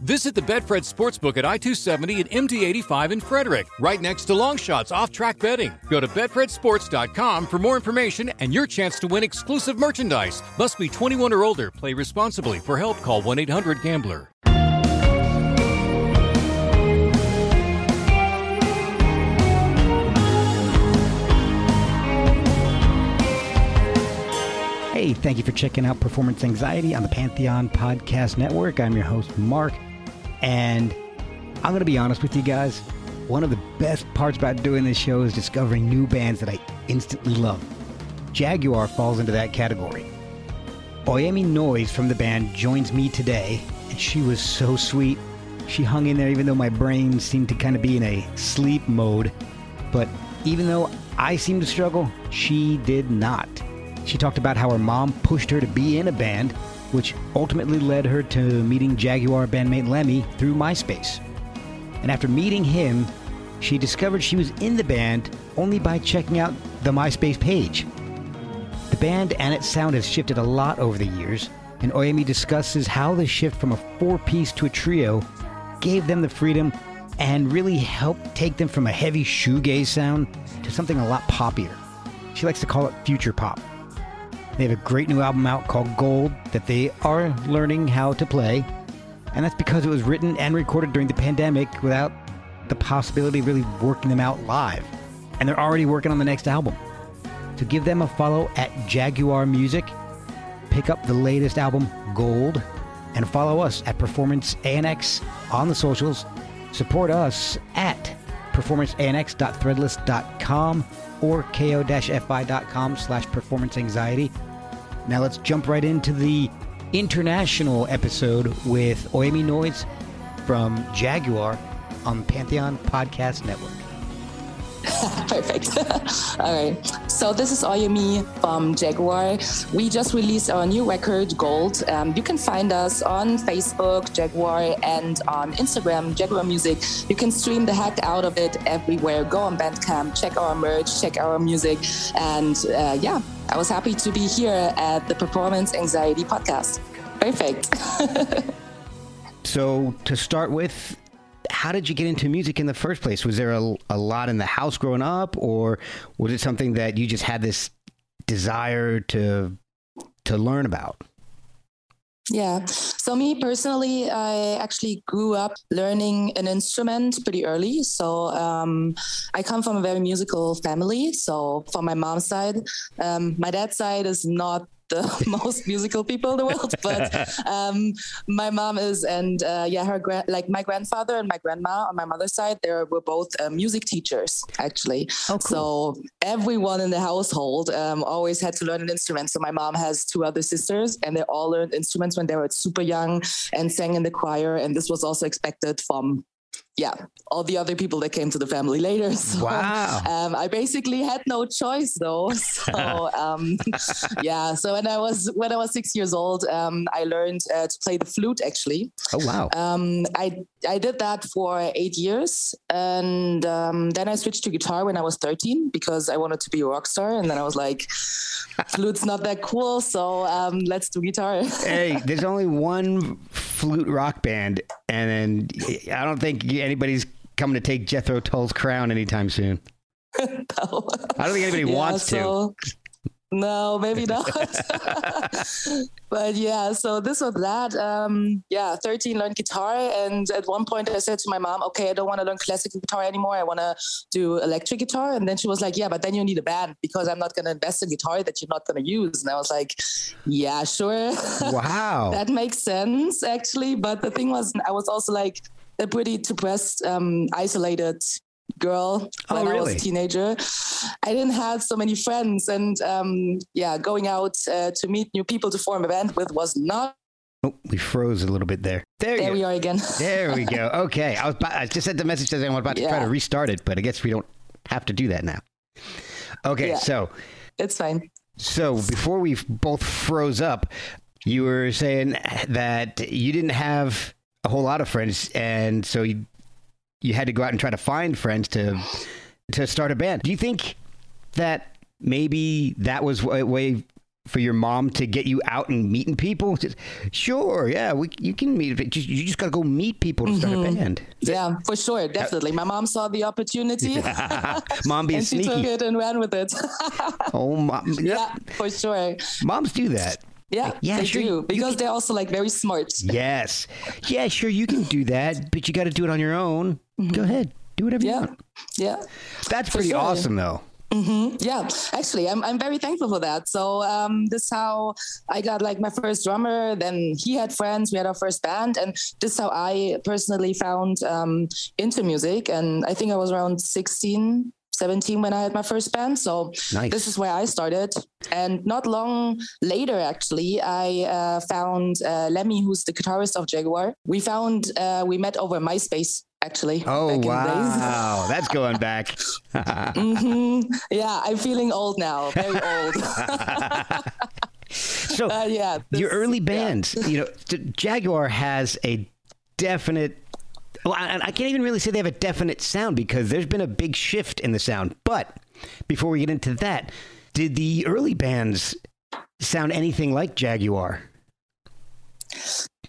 Visit the Betfred Sportsbook at I 270 and MD 85 in Frederick, right next to Longshots off track betting. Go to BetfredSports.com for more information and your chance to win exclusive merchandise. Must be 21 or older. Play responsibly. For help, call 1 800 Gambler. Hey, thank you for checking out Performance Anxiety on the Pantheon Podcast Network. I'm your host, Mark, and I'm going to be honest with you guys. One of the best parts about doing this show is discovering new bands that I instantly love. Jaguwar falls into that category. Oyemi Noize from the band joins me today, and she was so sweet. She hung in there even though my brain seemed to kind of be in a sleep mode. But even though I seemed to struggle, she did not. She talked about how her mom pushed her to be in a band, which ultimately led her to meeting Jaguwar bandmate Lemmy through MySpace. And after meeting him, she discovered she was in the band only by checking out the MySpace page. The band and its sound has shifted a lot over the years, and Oyemi discusses how the shift from a four piece to a trio gave them the freedom and really helped take them from a heavy shoegaze sound to something a lot poppier. She likes to call it future pop. They have a great new album out called Gold that they are learning how to play, and that's because it was written and recorded during the pandemic without the possibility of really working them out live. And they're already working on the next album. So give them a follow at Jaguwar Music, pick up the latest album Gold, and follow us at Performance ANX on the socials. Support us at performanceanx.threadless.com or ko-fi.com slash performance anxiety. Now let's jump right into the international episode with Oyemi Noize from Jaguwar on Pantheon Podcast Network. Perfect. All right. So this is Oyemi from Jaguwar. We just released our new record, Gold. Um, you can find us on Facebook, Jaguwar, and on Instagram, Jaguwar Music. You can stream the heck out of it everywhere. Go on Bandcamp, check our merch, check our music, and uh, yeah, I was happy to be here at the Performance Anxiety Podcast. Perfect. so to start with, how did you get into music in the first place? Was there a, a lot in the house growing up, or was it something that you just had this desire to to learn about? Yeah. So me personally, I actually grew up learning an instrument pretty early. So um, I come from a very musical family. So from my mom's side, um, my dad's side is not the most musical people in the world, but um, my mom is, and uh, yeah, her gra- like my grandfather and my grandma on my mother's side, they were both uh, music teachers actually. Oh, cool. So everyone in the household um, always had to learn an instrument. So my mom has two other sisters, and they all learned instruments when they were super young and sang in the choir. And this was also expected from yeah, all the other people that came to the family later. So, wow. Um, I basically had no choice though. So um, yeah, so when I was when I was six years old, um, I learned uh, to play the flute. Actually. Oh wow. Um, I I did that for eight years, and um, then I switched to guitar when I was thirteen because I wanted to be a rock star, and then I was like, flute's not that cool, so um, let's do guitar. hey, there's only one flute rock band, and then I don't think anybody's coming to take Jethro Tull's crown anytime soon. no. I don't think anybody Yeah, wants so- to. No, maybe not. but yeah, so this was that. Um, yeah, 13 learned guitar. And at one point I said to my mom, okay, I don't want to learn classical guitar anymore. I want to do electric guitar. And then she was like, yeah, but then you need a band because I'm not going to invest in guitar that you're not going to use. And I was like, yeah, sure. Wow. that makes sense actually. But the thing was, I was also like a pretty depressed, um, isolated girl Oh, when I was a teenager. I didn't have so many friends, and um, yeah, going out uh, to meet new people to form a band with was not. Oh, we froze a little bit there. There, There we are again. There we go. Okay, I was about, I just sent the message that I was about to try to restart it, but I guess we don't have to do that now. Okay, Yeah. so it's fine. so before we both froze up, you were saying that you didn't have a whole lot of friends, and so you you had to go out and try to find friends to to start a band. Do you think that maybe that was a way for your mom to get you out and meeting people? Just, sure, yeah, we you can meet. Just, you just got to go meet people to start a mm-hmm. band. Yeah, for sure, definitely. My mom saw the opportunity. Mom being and she took it and ran with it. Oh, mom, yeah, for sure. moms do that. Yeah, Yeah, they sure, do because they're also like very smart. Yes. Yeah, sure, you can do that, but you got to do it on your own. Go ahead. Do whatever you want. yeah. That's pretty sure. awesome, though. Yeah, actually, I'm I'm very thankful for that. So um, this is how I got like my first drummer. Then he had friends. We had our first band, and this is how I personally found um, into music. And I think I was around 16, 17 when I had my first band. So Nice. this is where I started. And not long later, actually, I uh, found uh, Lemmy, who's the guitarist of Jaguwar. We found uh, we met over MySpace. Actually, Oh, back in the days. wow. That's going back. hmm Yeah, I'm feeling old now, very old. so, Uh, yeah. your this- early yeah. bands, you know, Jaguwar has a definite. Well, I, I can't even really say they have a definite sound because there's been a big shift in the sound. But before we get into that, did the early bands sound anything like Jaguwar?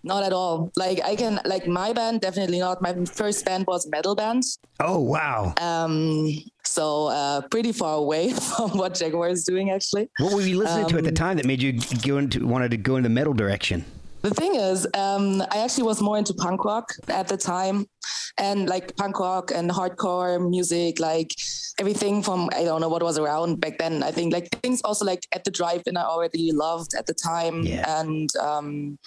Not at all. Like I can, like my band, definitely not. My first band was metal band. Oh, wow. Um, so uh, pretty far away from what Jaguwar is doing, actually. What were you listening to at the Um, time that made you go into wanted to go in the metal direction? The thing is, um, I actually was more into punk rock at the time, and like punk rock and hardcore music, like everything from I don't know what was around back then. I think like things also like at the drive-in I already loved at the time, Yeah. and um,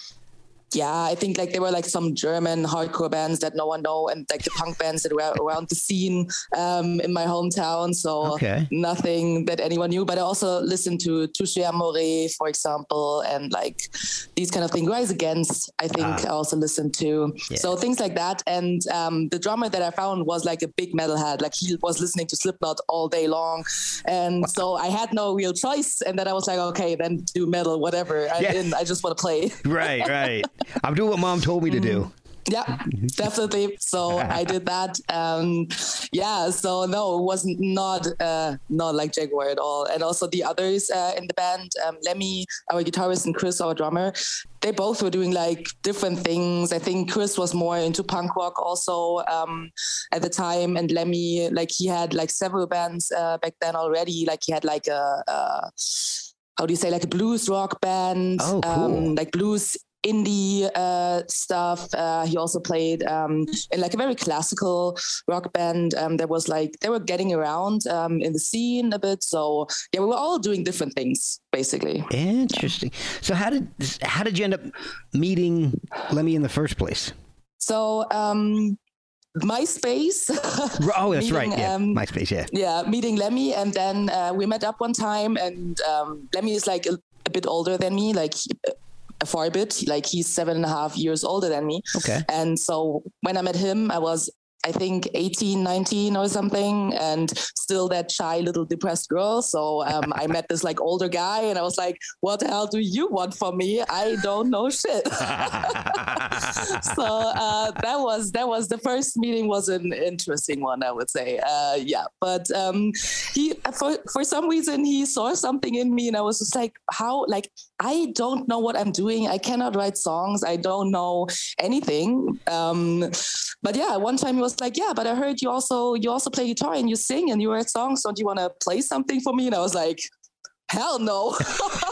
yeah, I think like there were like some German hardcore bands that no one know, and like the punk bands that were around the scene um, in my hometown. So Okay. nothing that anyone knew. But I also listened to Touche Amore, for example, and like these kind of things. Rise Against, I think Ah. I also listened to. Yeah. So things like that. And um, the drummer that I found was like a big metalhead. Like he was listening to Slipknot all day long, and so I had no real choice. And then I was like, okay, then do metal, whatever. I Yeah. didn't. I just want to play. Right, right. I'm doing what mom told me to do. Yeah, definitely. So I did that. Um, yeah. So no, it wasn't not uh, not like Jaguwar at all. And also the others uh, in the band, um, Lemmy, our guitarist, and Chris, our drummer, they both were doing like different things. I think Chris was more into punk rock also um, at the time, and Lemmy, like he had like several bands uh, back then already. Like he had like a. a how do you say like a blues rock band Oh, cool. um, like blues indie uh, stuff. Uh, he also played um, in like a very classical rock band. Um, that was like they were getting around um, in the scene a bit. So yeah, we were all doing different things basically. Interesting. So how did how did you end up meeting Lemmy in the first place? So um, MySpace. Oh, that's right. Yeah, um, MySpace. Yeah. yeah, meeting Lemmy, and then uh, we met up one time, and um, Lemmy is like a, a bit older than me, like a far bit, like he's seven and a half years older than me. Okay. And so when I met him, I was, I think, 18, 19 or something, and still that shy little depressed girl. So um, I met this like older guy, and I was like, what the hell do you want from me? I don't know shit. so uh, that was that was the first meeting was an interesting one i would say uh, yeah but um, he for, for some reason he saw something in me and i was just like how like i don't know what i'm doing i cannot write songs i don't know anything um, but yeah one time he was like yeah but i heard you also you also play guitar and you sing and you write songs. So do you want to play something for me? And i was like hell no.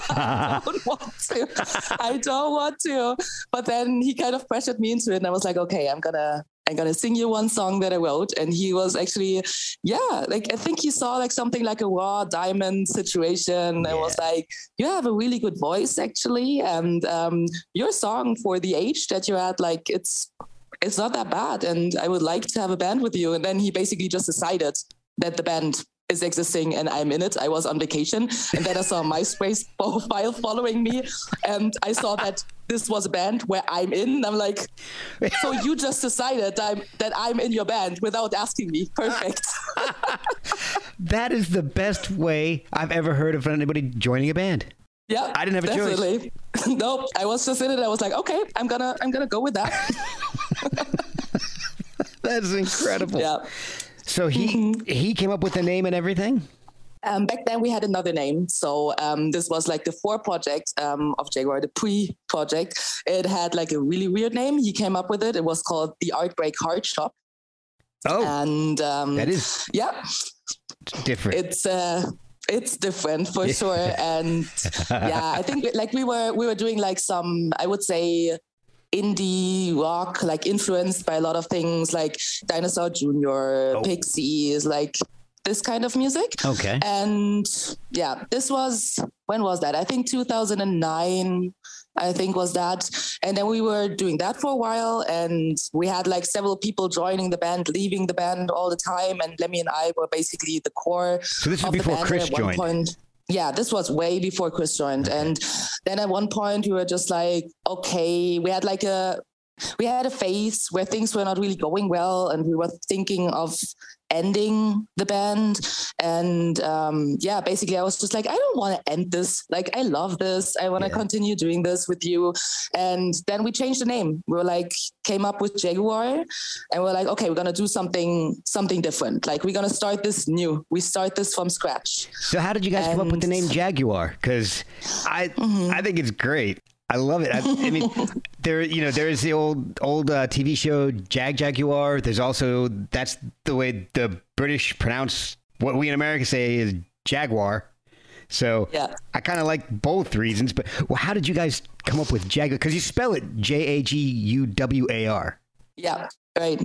I don't want to. I don't want to. But then he kind of pressured me into it and i was like okay i'm gonna i'm gonna sing you one song that i wrote. And he was actually yeah like i think he saw like something like a raw diamond situation and was like you have a really good voice actually. And um, your song for the age that you're at like it's it's not that bad, and I would like to have a band with you. And then he basically just decided that the band is existing and I'm in it. I was on vacation and then I saw MySpace profile following me and I saw that this was a band where I'm in. I'm like, so you just decided I'm, that I'm in your band without asking me. Perfect. that is the best way I've ever heard of anybody joining a band. Yeah, I didn't have a definitely. choice. nope, I was just in it. I was like, okay, I'm gonna, I'm gonna go with that. That's incredible. Yeah. So he mm-hmm. he came up with the name and everything. Um, back then we had another name. So um, this was like the four project um, of Jaguwar, the pre project. It had like a really weird name. He came up with it. It was called the Artbreak Heart Shop. Oh, and um, that is yeah, different. It's uh, it's different for sure. And yeah, I think like we were we were doing like some I would say indie rock, like influenced by a lot of things like Dinosaur Jr., oh. Pixies, like this kind of music. Okay. And yeah, this was when was that? I think 2009. I think was that. And then we were doing that for a while and we had like several people joining the band, leaving the band all the time. And Lemmy and I were basically the core. So this was before Chris joined. Point yeah, this was way before Chris joined. And then at one point we were just like, okay, we had like a we had a phase where things were not really going well and we were thinking of ending the band. And um, yeah basically i was just like i don't want to end this. Like i love this. I want to yeah. continue doing this with you. And then we changed the name. We were like came up with jaguwar and we're like okay we're gonna do something something different. Like we're gonna start this new. We start this from scratch. So how did you guys and, come up with the name jaguwar? Because i mm-hmm. i think it's great I love it. I, I, mean, there, you know, there is the old old uh, TV show Jag Jaguar. There's also that's the way the British pronounce what we in America say is Jaguar. So yeah. I kind of like both reasons. But well, how did you guys come up with Jaguwar? Because you spell it J A G U W A R. Yeah, right.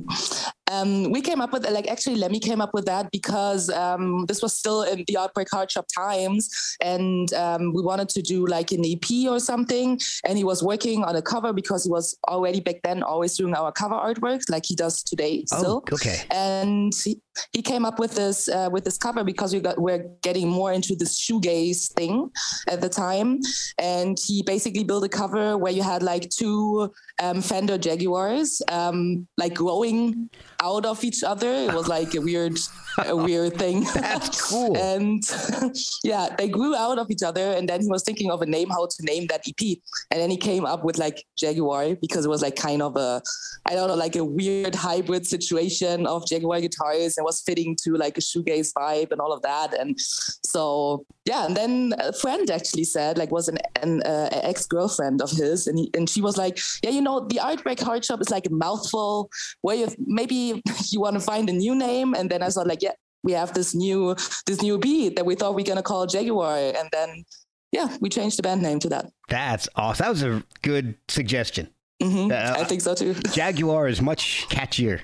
Um, we came up with like actually Lemmy came up with that because um, this was still in the Artbreak Heart Shop times, and um, we wanted to do like an EP or something. And he was working on a cover because he was already back then always doing our cover artwork like he does today oh, still. okay. And he, he came up with this uh, with this cover because we got we're getting more into this shoegaze thing at the time, and he basically built a cover where you had like two um, Fender Jaguars um, like growing out of each other. It was like a weird, a weird thing. That's cool. and yeah, they grew out of each other. And then he was thinking of a name, how to name that EP. And then he came up with like Jaguwar because it was like kind of a, I don't know, like a weird hybrid situation of Jaguar guitars and was fitting to like a shoegaze vibe and all of that. And so yeah, and then a friend actually said like was an, an uh, ex girlfriend of his, and he, and she was like, yeah, you know, the Artbreak Heart Shop is like a mouthful where you maybe you want to find a new name and then i thought like yeah we have this new this new beat that we thought we are gonna call jaguwar and then yeah we changed the band name to that that's awesome that was a good suggestion mm-hmm. uh, i think so too jaguwar is much catchier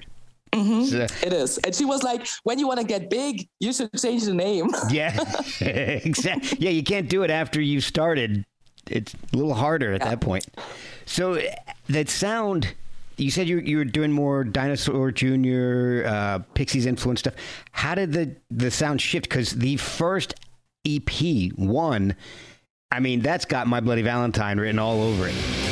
Mm-hmm. So, it is. And she was like, when you want to get big, you should change the name. yeah. exactly. Yeah, you can't do it after you started. It's a little harder at yeah. that point. So that sound you said you you were doing more Dinosaur Jr., uh, Pixies influence stuff. How did the the sound shift? Because the first EP one, I mean, that's got My Bloody Valentine written all over it.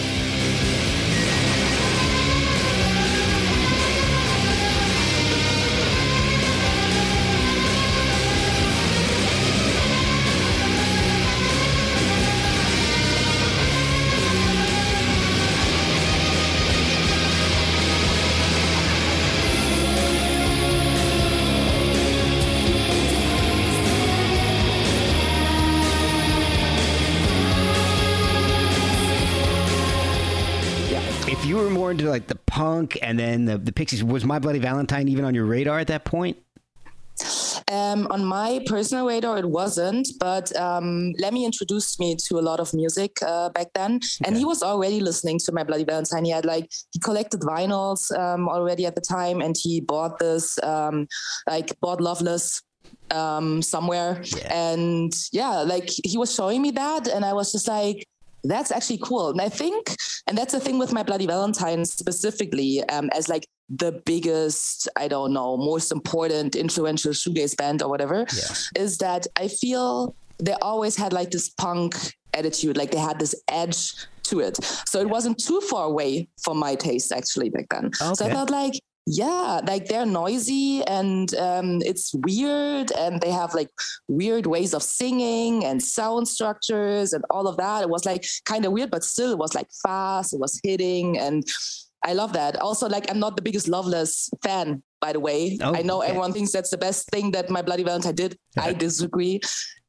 Punk and then the, the Pixies. Was My Bloody Valentine even on your radar at that point? Um, on my personal radar, it wasn't, but um, Lemmy introduced me to a lot of music uh, back then, okay. and he was already listening to My Bloody Valentine. He had like he collected vinyls um, already at the time, and he bought this um, like bought Loveless um, somewhere, yeah. and yeah, like he was showing me that, and I was just like, that's actually cool. And I think, and that's the thing with my Bloody Valentine specifically, um, as like the biggest, I don't know, most important, influential shoegaze band or whatever, yeah. is that I feel they always had like this punk attitude, like they had this edge to it. So it wasn't too far away from my taste actually back then. Okay. So I felt like yeah like they're noisy and um, it's weird and they have like weird ways of singing and sound structures and all of that it was like kind of weird but still it was like fast it was hitting and i love that also like i'm not the biggest loveless fan by the way. Oh, I know okay. everyone thinks that's the best thing that My Bloody Valentine did. I disagree.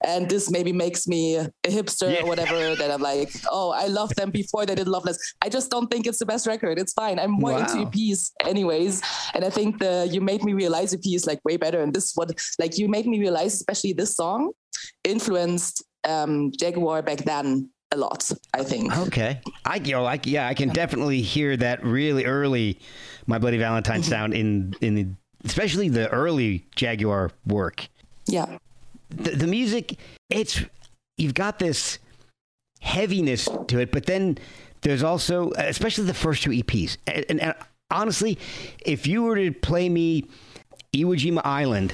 And this maybe makes me a hipster yeah. or whatever that I'm like, oh, I loved them before they did Loveless. I just don't think it's the best record. It's fine. I'm more wow. into EPs anyways. And I think the You Made Me Realize EP is like way better. And this what like You Made Me Realize, especially this song, influenced um, Jaguwar back then a lot, I think. Okay. I you know, like yeah, I can definitely hear that really early My Bloody Valentine mm-hmm. sound in in the, especially the early Jaguwar work. Yeah. The, the music it's you've got this heaviness to it, but then there's also especially the first two EPs. And, and, and honestly, if you were to play me Iwo Jima Island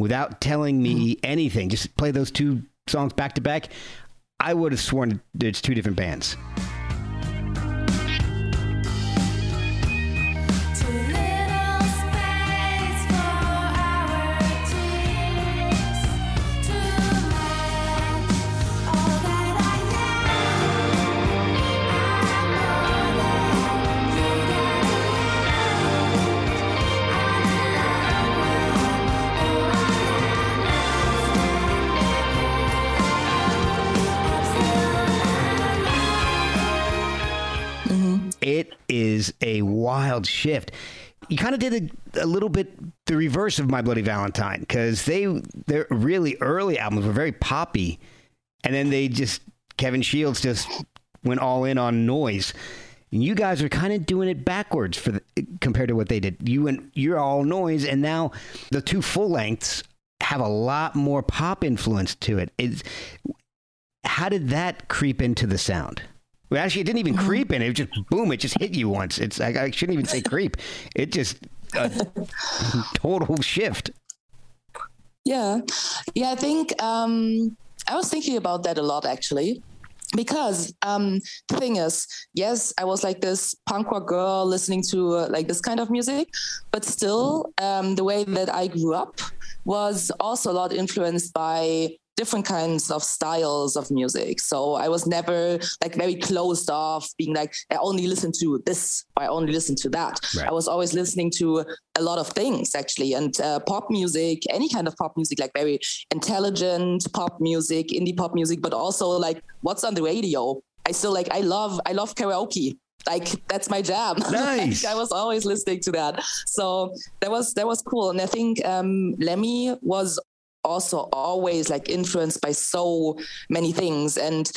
without telling me mm-hmm. anything, just play those two songs back to back, I would have sworn it's two different bands. Wild shift. You kind of did a, a, little bit the reverse of My Bloody Valentine because they their really early albums were very poppy, and then they just Kevin Shields just went all in on noise. And you guys are kind of doing it backwards for the, compared to what they did. You and you're all noise, and now the two full lengths have a lot more pop influence to it. It's, how did that creep into the sound? Well, actually, it didn't even mm-hmm. creep in. It just boom. It just hit you once. It's I, I shouldn't even say creep. It just a total shift. Yeah, yeah. I think um, I was thinking about that a lot actually because um, the thing is, yes, I was like this punk rock girl listening to uh, like this kind of music, but still, um, the way that I grew up was also a lot influenced by different kinds of styles of music. So I was never like very closed off, being like, I only listen to this, I only listen to that. Right. I was always listening to a lot of things actually, and uh, pop music, any kind of pop music, like very intelligent pop music, indie pop music, but also like what's on the radio. I still like, I love, I love karaoke like that's my jam. Nice. like, I was always listening to that. So that was that was cool. And I think um, Lemmy was also always like influenced by so many things. And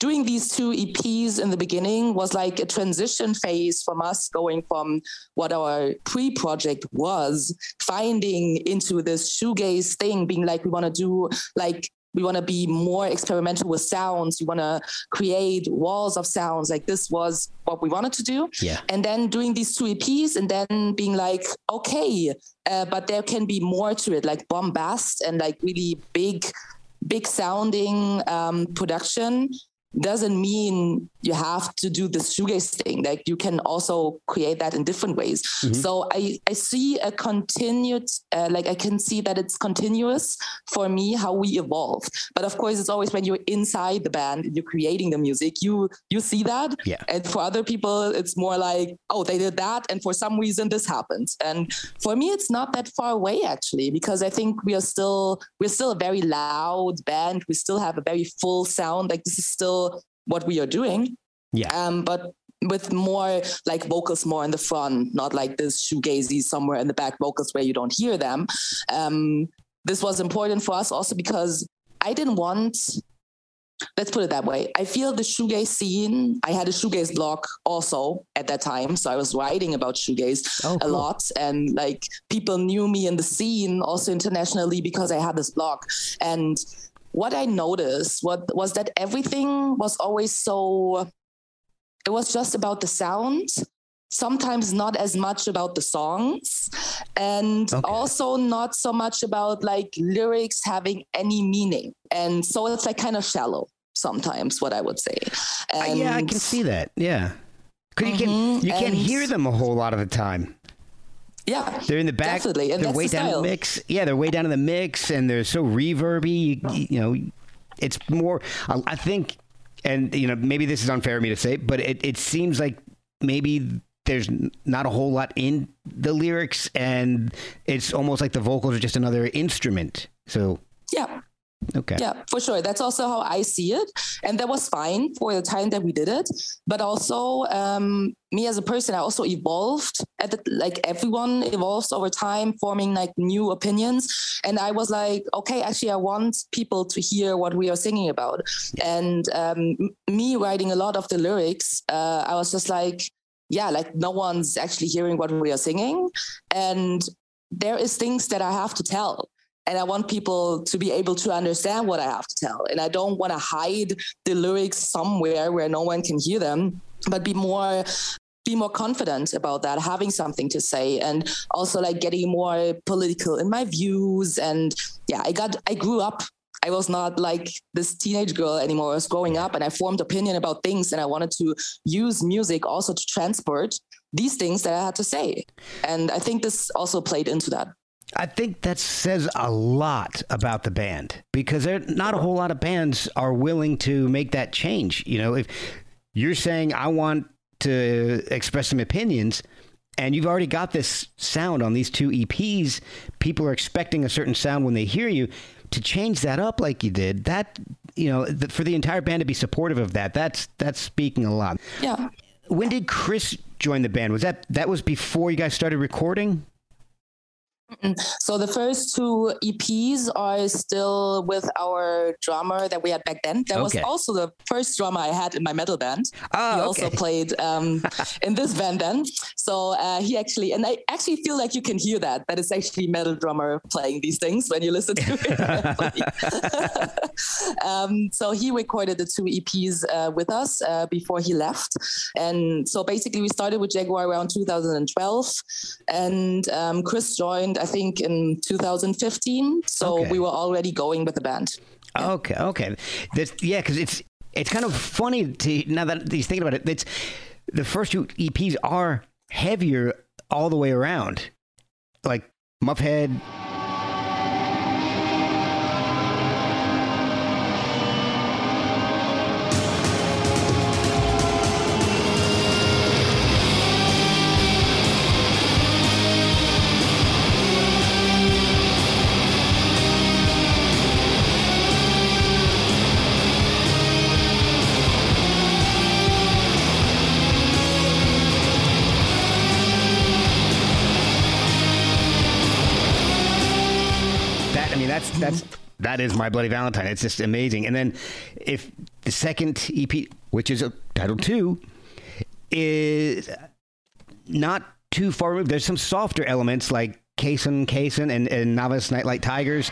doing these two EPs in the beginning was like a transition phase from us going from what our pre project was, finding into this shoegaze thing, being like, we want to do like we want to be more experimental with sounds. We want to create walls of sounds. Like this was what we wanted to do. Yeah. And then doing these two eps and then being like okay uh, but there can be more to it like bombast and like really big big sounding um, production doesn't mean you have to do this shoegaze thing. Like you can also create that in different ways. Mm-hmm. So I I see a continued uh, like I can see that it's continuous for me how we evolve. But of course, it's always when you're inside the band and you're creating the music, you you see that. Yeah. And for other people, it's more like oh they did that, and for some reason this happened. And for me, it's not that far away actually because I think we are still we're still a very loud band. We still have a very full sound. Like this is still what we are doing. Yeah. Um, but with more like vocals more in the front, not like this shoegazy somewhere in the back vocals where you don't hear them. Um, this was important for us also because I didn't want let's put it that way. I feel the shoegaze scene. I had a shoegaze blog also at that time, so I was writing about shoegaze oh, cool. a lot, and like people knew me in the scene also internationally because I had this blog. And what I noticed what was that everything was always so it was just about the sound sometimes not as much about the songs and okay. also not so much about like lyrics having any meaning. And so it's like kind of shallow sometimes what i would say. And, uh, yeah i can see that yeah. Because mm-hmm, you can you can't hear them a whole lot of the time yeah, they're in the back. Definitely. And they're way the down style. the mix. Yeah, they're way down in the mix, and they're so reverby. You, you know, it's more. I think and you know maybe this is unfair of me to say, but it, it seems like maybe there's not a whole lot in the lyrics, and it's almost like the vocals are just another instrument. So yeah, Okay. Yeah, for sure. That's also how I see it. And that was fine for the time that we did it. But also, um, me as a person, I also evolved at the, like everyone evolves over time, forming like new opinions. And I was like, okay, actually, I want people to hear what we are singing about. And um, me writing a lot of the lyrics, uh, I was just like, yeah, like no one's actually hearing what we are singing. And there is things that I have to tell and I want people to be able to understand what I have to tell. And I don't want to hide the lyrics somewhere where no one can hear them, but be more be more confident about that, having something to say, and also like getting more political in my views. And yeah, I got I grew up. I was not like this teenage girl anymore. I was growing up and I formed opinion about things and I wanted to use music also to transport these things that I had to say. And I think this also played into that. I think that says a lot about the band because there not a whole lot of bands are willing to make that change. You know, if you're saying I want to express some opinions and you've already got this sound on these two EPs, people are expecting a certain sound when they hear you. To change that up like you did, that you know, for the entire band to be supportive of that, that's that's speaking a lot. Yeah. When did Chris join the band? Was that that was before you guys started recording? So the first two EPs are still with our drummer that we had back then. That okay. was also the first drummer I had in my metal band. Oh, he okay. also played um, in this band then. So uh, he actually, and I actually feel like you can hear that, that it's actually metal drummer playing these things when you listen to it. um, so he recorded the two EPs uh, with us uh, before he left. And so basically we started with Jaguar around 2012 and um, Chris joined I think, in 2015. So okay. we were already going with the band. Yeah. Okay, okay. This, yeah, because it's it's kind of funny to now that he's thinking about it. It's the first two EPs are heavier all the way around, like Muffhead. That is my bloody Valentine. It's just amazing. And then if the second EP, which is a title two, is not too far removed. There's some softer elements like Kaysen, Kaysen, and, and Novice Nightlight Tigers.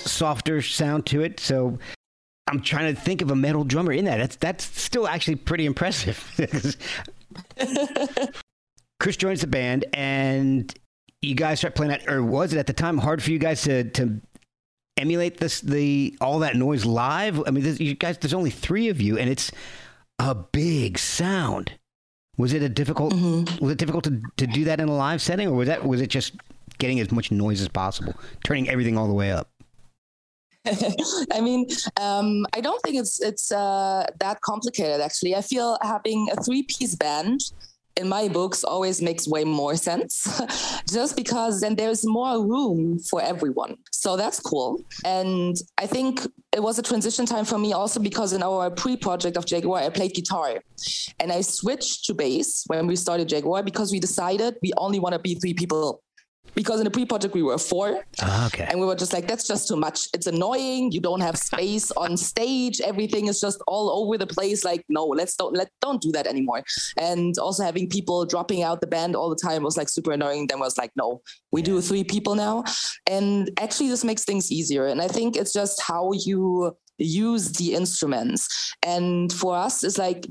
Softer sound to it. So I'm trying to think of a metal drummer in that. That's that's still actually pretty impressive. Chris joins the band, and you guys start playing that, or was it at the time hard for you guys to to emulate this the all that noise live? I mean, you guys, there's only three of you, and it's a big sound. Was it a difficult? Mm-hmm. Was it difficult to, to do that in a live setting, or was that was it just getting as much noise as possible, turning everything all the way up? I mean, um, I don't think it's it's uh, that complicated. Actually, I feel having a three piece band in my books always makes way more sense just because then there's more room for everyone. So that's cool. And i think it was a transition time for me also because in our pre-project of jaguwar i played guitar. And i switched to bass when we started jaguwar because we decided we only want to be three people because in the pre-project we were four. Ah, okay. and we were just like that's just too much. It's annoying. You don't have space on stage. Everything is just all over the place. Like no let's don't let don't do that anymore. And also having people dropping out the band all the time was like super annoying. Then was like no we do three people now. And actually this makes things easier. And i think it's just how you use the instruments. And for us it's like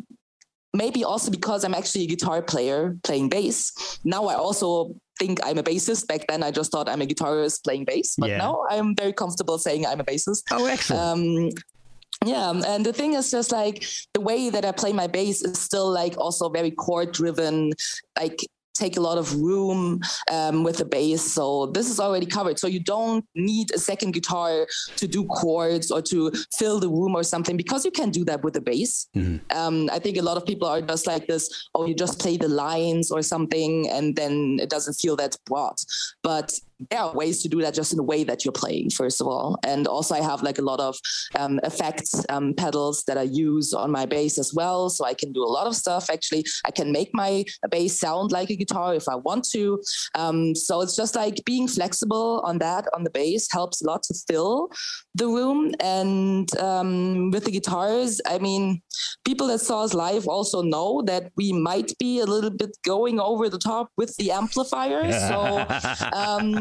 maybe also because I'm actually a guitar player playing bass. Now I also think I'm a bassist. Back then, I just thought I'm a guitarist playing bass, but yeah. now I'm very comfortable saying I'm a bassist. Oh, excellent. Um, yeah and the thing is just like the way that i play my bass is still like also very chord driven like take a lot of room um, with the bass. So this is already covered. So you don't need a second guitar to do chords or to fill the room or something because you can do that with the bass. Mm-hmm. Um, I think a lot of people are just like this, oh, you just play the lines or something and then it doesn't feel that broad. But there are ways to do that just in the way that you're playing, first of all. And also, I have like a lot of um, effects um, pedals that I use on my bass as well. So I can do a lot of stuff. Actually, I can make my bass sound like a guitar if I want to. Um, so it's just like being flexible on that on the bass helps a lot to fill the room. And um, with the guitars, I mean, people that saw us live also know that we might be a little bit going over the top with the amplifier. So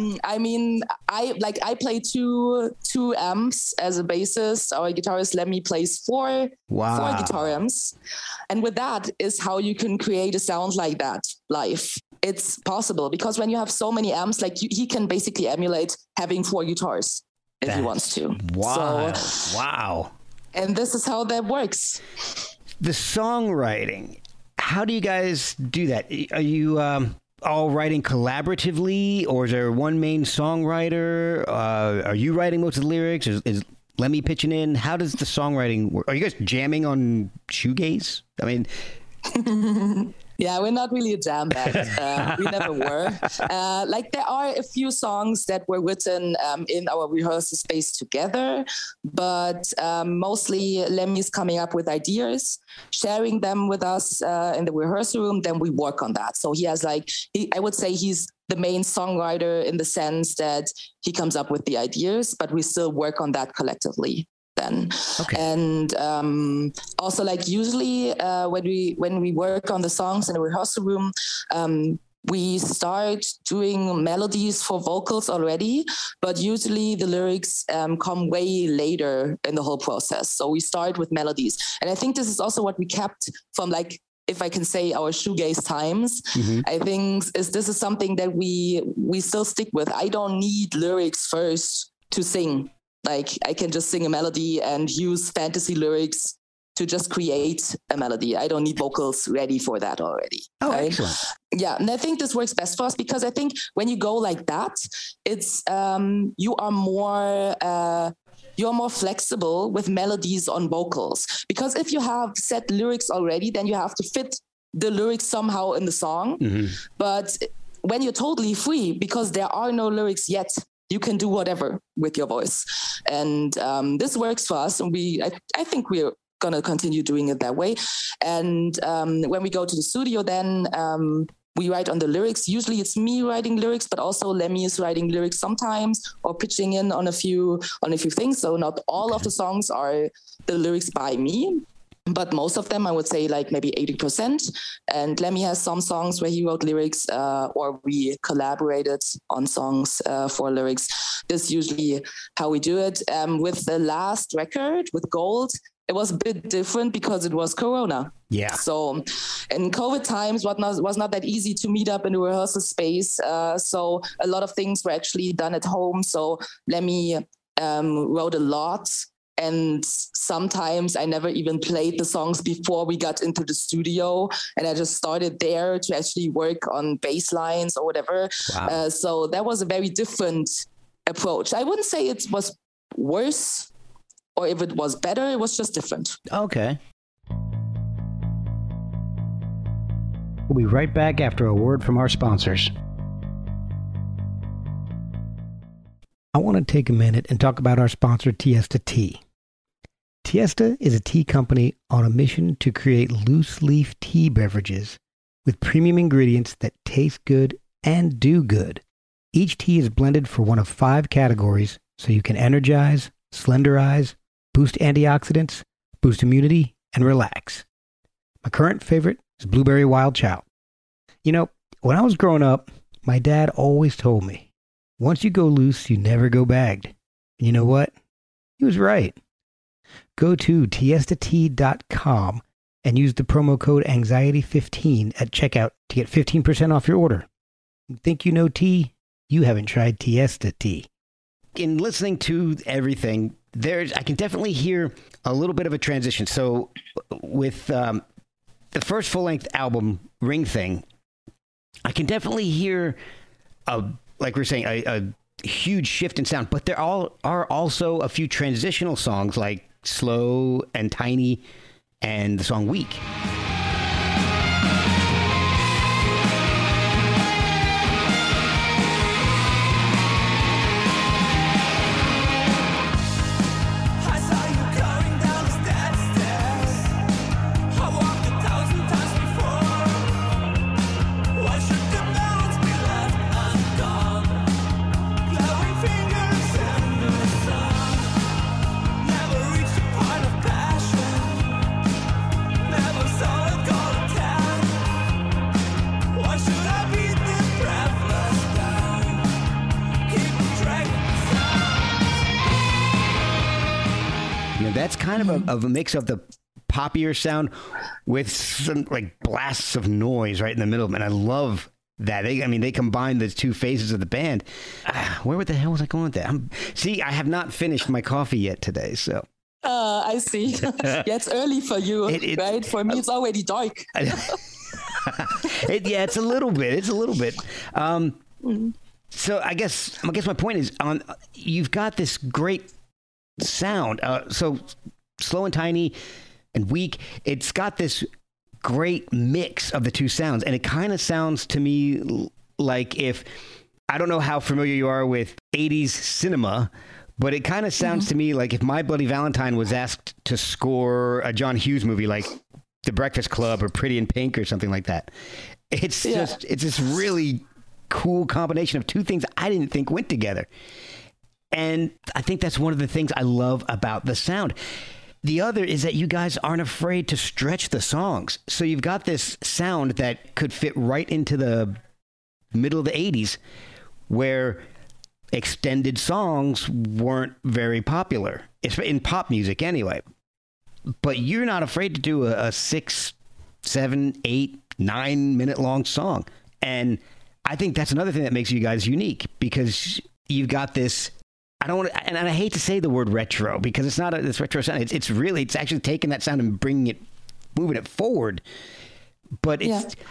um, I mean, I like I play two two amps as a bassist. Our guitarist Lemmy plays four wow. four guitar amps, and with that is how you can create a sound like that live. It's possible because when you have so many amps, like you, he can basically emulate having four guitars if That's he wants to. Wow! So, wow! And this is how that works. The songwriting. How do you guys do that? Are you um, all writing collaboratively, or is there one main songwriter? Uh, are you writing most of the lyrics? Is, is Lemmy pitching in? How does the songwriting work? Are you guys jamming on shoegaze? I mean, Yeah, we're not really a jam band. Uh, we never were. Uh, like there are a few songs that were written um, in our rehearsal space together, but um, mostly Lemmy's coming up with ideas, sharing them with us uh, in the rehearsal room. Then we work on that. So he has like, he, I would say he's the main songwriter in the sense that he comes up with the ideas, but we still work on that collectively then okay. and um, also like usually uh, when we when we work on the songs in the rehearsal room um, we start doing melodies for vocals already, but usually the lyrics um, come way later in the whole process. So we start with melodies. And I think this is also what we kept from like if I can say our shoegaze times, mm-hmm. I think is this is something that we we still stick with. I don't need lyrics first to sing like I can just sing a melody and use fantasy lyrics to just create a melody. I don't need vocals ready for that already. Oh, right? excellent. Yeah, and I think this works best for us because I think when you go like that, it's um, you are more uh, you're more flexible with melodies on vocals because if you have set lyrics already, then you have to fit the lyrics somehow in the song. Mm-hmm. But when you're totally free, because there are no lyrics yet, you can do whatever with your voice. And um, this works for us. And we, I, I think we're going to continue doing it that way. And um, when we go to the studio, then um, we write on the lyrics. Usually it's me writing lyrics, but also Lemmy is writing lyrics sometimes or pitching in on a few on a few things. So not all okay. of the songs are the lyrics by me, but most of them, I would say like maybe 80%. And Lemmy has some songs where he wrote lyrics uh, or we collaborated on songs uh, for lyrics. This is usually how we do it. Um, with the last record, with Gold, it was a bit different because it was Corona. Yeah. So in COVID times, what not, was not that easy to meet up in the rehearsal space. Uh, so a lot of things were actually done at home. So Lemmy um, wrote a lot. And sometimes I never even played the songs before we got into the studio. And I just started there to actually work on bass lines or whatever. Wow. Uh, so that was a very different approach. I wouldn't say it was worse or if it was better, it was just different. Okay. We'll be right back after a word from our sponsors. I want to take a minute and talk about our sponsor, Tiesta Tea. Tiesta is a tea company on a mission to create loose leaf tea beverages with premium ingredients that taste good and do good. Each tea is blended for one of five categories so you can energize, slenderize, boost antioxidants, boost immunity, and relax. My current favorite is Blueberry Wild Child. You know, when I was growing up, my dad always told me, once you go loose, you never go bagged. And you know what? He was right. Go to tiestatea.com and use the promo code anxiety15 at checkout to get 15% off your order. Think you know tea? You haven't tried Tiesta tea. In listening to everything, there's I can definitely hear a little bit of a transition. So with um, the first full length album, Ring Thing, I can definitely hear a like we are saying a, a huge shift in sound. But there all are also a few transitional songs like Slow and Tiny, and the song Weak. Kind of a, of a mix of the poppier sound with some like blasts of noise right in the middle. And I love that. They, I mean, they combine the two phases of the band. Uh, where the hell was I going with that? I'm, see, I have not finished my coffee yet today, so. Uh, I see. yeah, it's early for you, it, it, right? For me, it's already dark. it, yeah, it's a little bit. It's a little bit. Um, mm-hmm. So I guess I guess my point is on. You've got this great sound. Uh, so slow and tiny and weak. It's got this great mix of the two sounds, and it kind of sounds to me like if I don't know how familiar you are with 80s cinema. But it kind of sounds mm-hmm. to me like if My Bloody Valentine was asked to score a John Hughes movie like The Breakfast Club or Pretty in Pink or something like that. It's yeah. just it's this really cool combination of two things I didn't think went together. And I think that's one of the things I love about the sound. The other is that you guys aren't afraid to stretch the songs. So you've got this sound that could fit right into the middle of the 80s where extended songs weren't very popular in pop music anyway. But you're not afraid to do a, a six, seven, eight, nine minute long song. And I think that's another thing that makes you guys unique because you've got this I don't want to, and I hate to say the word retro because it's not a, this retro sound. It's, it's really, it's actually taking that sound and bringing it, moving it forward. But it's, yeah.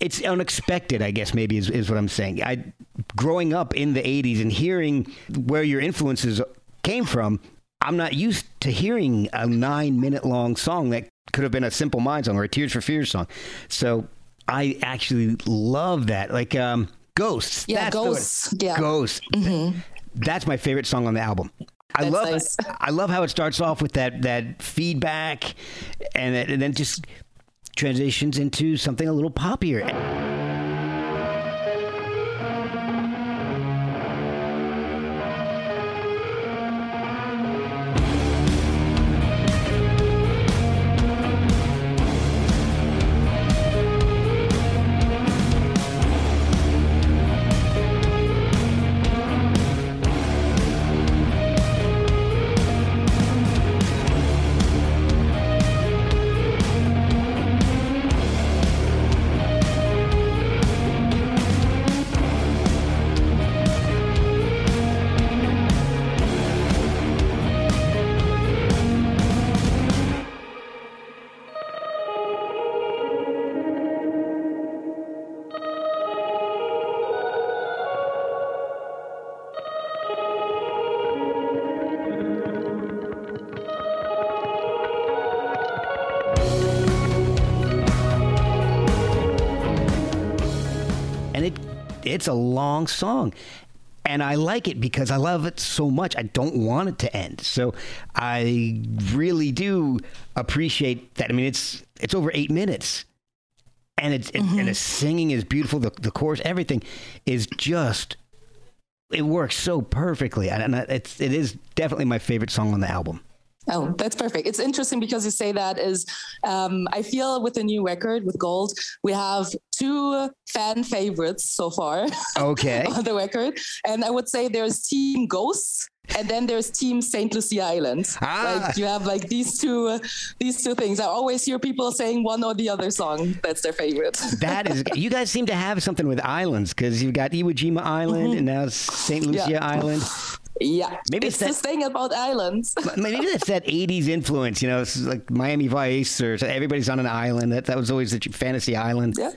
it's unexpected, I guess, maybe is, is what I'm saying. I, growing up in the 80s and hearing where your influences came from, I'm not used to hearing a nine minute long song that could have been a Simple Minds song or a Tears for Fears song. So I actually love that. Like, um, Ghosts. Yeah, Ghosts. Yeah. Ghosts. Mm-hmm that's my favorite song on the album. I that's love nice. I love how it starts off with that that feedback and, and then just transitions into something a little poppier. It's a long song. And I like it because I love it so much. I don't want it to end. So I really do appreciate that. I mean, it's it's over eight minutes, and it's mm-hmm. and the singing is beautiful. The the chorus, everything is just it works so perfectly, and it's it is definitely my favorite song on the album. Oh, that's perfect. It's interesting because you say that is um, I feel with the new record with Gold, we have two fan favorites so far. Okay. on the record. And I would say there's Team Ghosts and then there's Team Saint Lucia Island. Ah. Like you have like these two, uh, these two things. I always hear people saying one or the other song. That's their favorite. that is. You guys seem to have something with islands because you've got Iwo Jima Island mm-hmm. and now Saint Lucia yeah. Island. Yeah, maybe it's, it's this thing about islands. maybe it's that '80s influence. You know, it's like Miami Vice or everybody's on an island. That that was always the fantasy island. Yeah.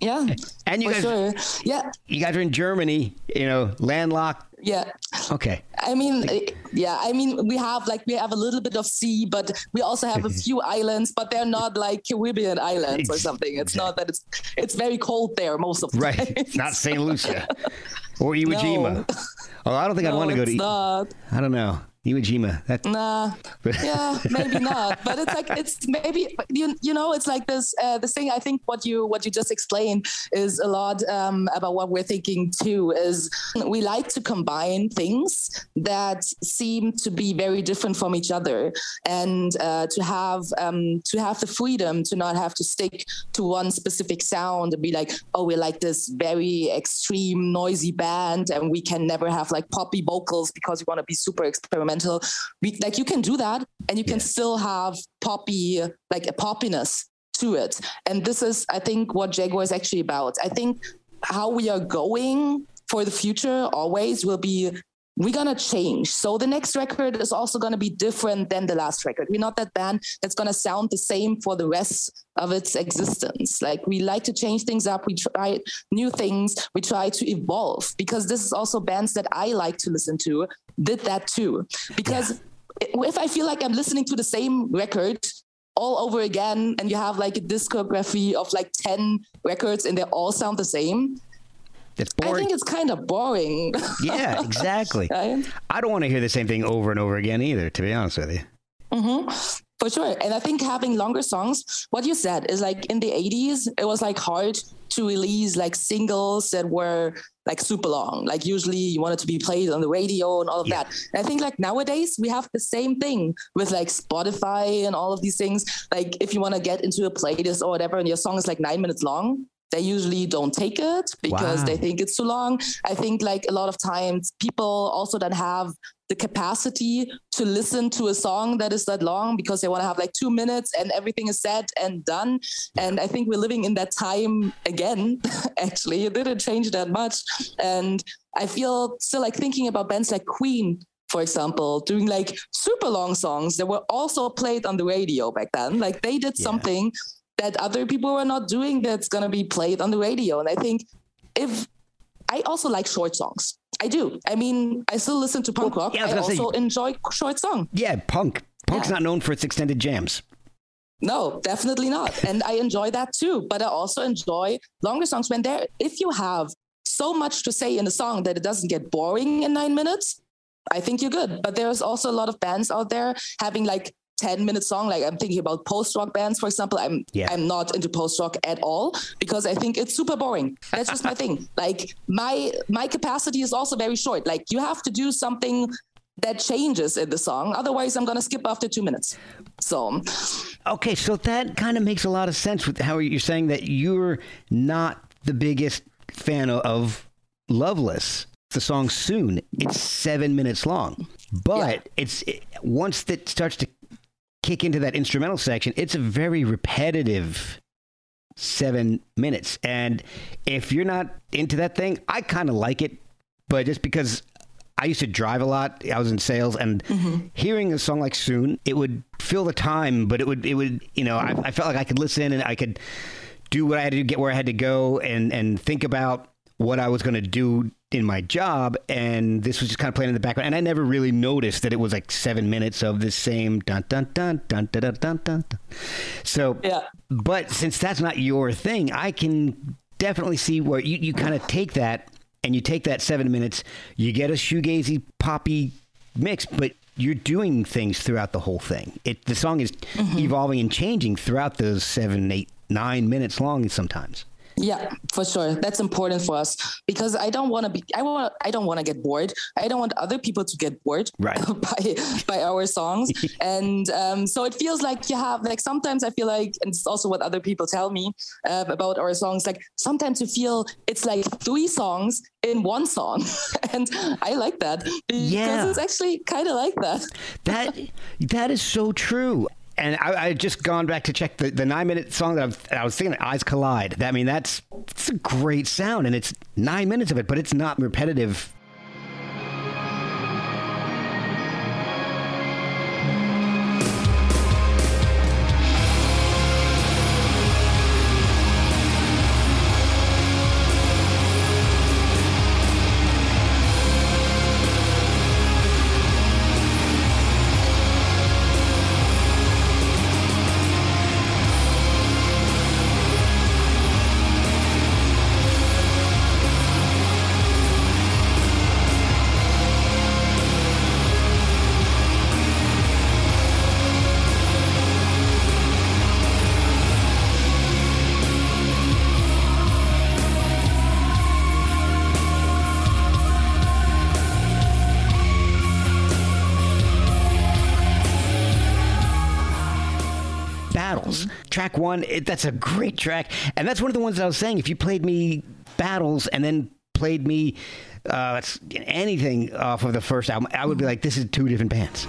Yeah. And you guys, sure. yeah, you guys are in Germany, you know, landlocked. Yeah. Okay. I mean, eh, yeah, I mean, we have like we have a little bit of sea, but we also have a few islands, but they're not like Caribbean islands or something. It's not that it's it's very cold there most of the right. time. Right. Not Saint Lucia or Iwo Jima. No. Oh, I don't think no, I'd want to go to. Not. I don't know. Iwo Jima. That... Nah, yeah, maybe not. But it's like it's maybe you you know it's like this uh, this thing. I think what you what you just explained is a lot um, about what we're thinking too. Is we like to combine things that seem to be very different from each other, and uh, to have um, to have the freedom to not have to stick to one specific sound and be like, oh, we're like this very extreme noisy band, and we can never have like poppy vocals because we want to be super experimental experimental. We, like you can do that and you can still have poppy, like a poppiness to it. And this is, I think, what Jaguwar is actually about. I think how we are going for the future always will be we're gonna change. So the next record is also gonna be different than the last record. We're not that band that's gonna sound the same for the rest of its existence. Like we like to change things up. We try new things. We try to evolve because this is also bands that I like to listen to did that too. Because yeah. if I feel like I'm listening to the same record all over again and you have like a discography of like 10 records and they all sound the same it's boring. I think it's kind of boring. yeah, exactly. right? I don't want to hear the same thing over and over again either, to be honest with you. Mm-hmm. For sure. And I think having longer songs, what you said is like in the 80s, it was like hard to release like singles that were like super long. Like usually you wanted to be played on the radio and all of yeah. that. And I think like nowadays we have the same thing with like Spotify and all of these things. Like if you want to get into a playlist or whatever and your song is like nine minutes long, they usually don't take it because wow. they think it's too long. I think like a lot of times people also don't have the capacity to listen to a song that is that long because they want to have like two minutes and everything is said and done. And I think we're living in that time again. Actually, it didn't change that much. And I feel still like thinking about bands like Queen for example, doing like super long songs that were also played on the radio back then. Like they did yeah. something that other people were not doing that's going to be played on the radio. And I think if I also like short songs. I do. I mean, I still listen to punk well, rock. Yeah, I, I also say, enjoy short song. Yeah, punk. Punk's yeah. not known for its extended jams. No, definitely not. and I enjoy that too. But I also enjoy longer songs when there if you have so much to say in a song that it doesn't get boring in nine minutes, I think you're good. But there's also a lot of bands out there having like 10 minute song like i'm thinking about post rock bands for example. I'm yeah. i'm not into post rock at all because i think it's super boring. That's just my thing. Like my my capacity is also very short. Like you have to do something that changes in the song. Otherwise i'm going to skip after 2 minutes. So okay so that kind of makes a lot of sense with how you're saying that you're not the biggest fan of loveless the song soon. It's 7 minutes long. But yeah. it's it, once that starts to kick into that instrumental section, it's a very repetitive seven minutes. And if you're not into that thing, I kind of like it, but just because I used to drive a lot, I was in sales, and mm-hmm. hearing a song like "Soon," it would fill the time, but it would, it would, you know, I, I felt like I could listen and I could do what I had to do, get where I had to go, and and think about what I was going to do in my job, and this was just kind of playing in the background. And I never really noticed that it was like seven minutes of the same dun dun dun dun dun dun dun. dun. So, yeah. But since that's not your thing, I can definitely see where you, you kind of take that and you take that seven minutes, you get a shoegazy poppy mix, but you're doing things throughout the whole thing. It the song is mm-hmm. evolving and changing throughout those seven, eight, nine minutes long sometimes. Yeah, for sure. That's important for us because I don't want to be I want I don't want to get bored. I don't want other people to get bored right. by by our songs. and um, so it feels like you have like sometimes I feel like and it's also what other people tell me uh, about our songs like sometimes you feel it's like three songs in one song. and I like that because yeah. it's actually kind of like that. that that is so true and I, I just gone back to check the, the nine minute song that I've, i was singing, Eyes Collide. I mean, that's, it's a great sound, and it's nine minutes of it, but it's not repetitive track one, it, that's a great track. And that's one of the ones I was saying. If you played me Battles and then played me uh, anything off of the first album, I would be like, this is two different bands.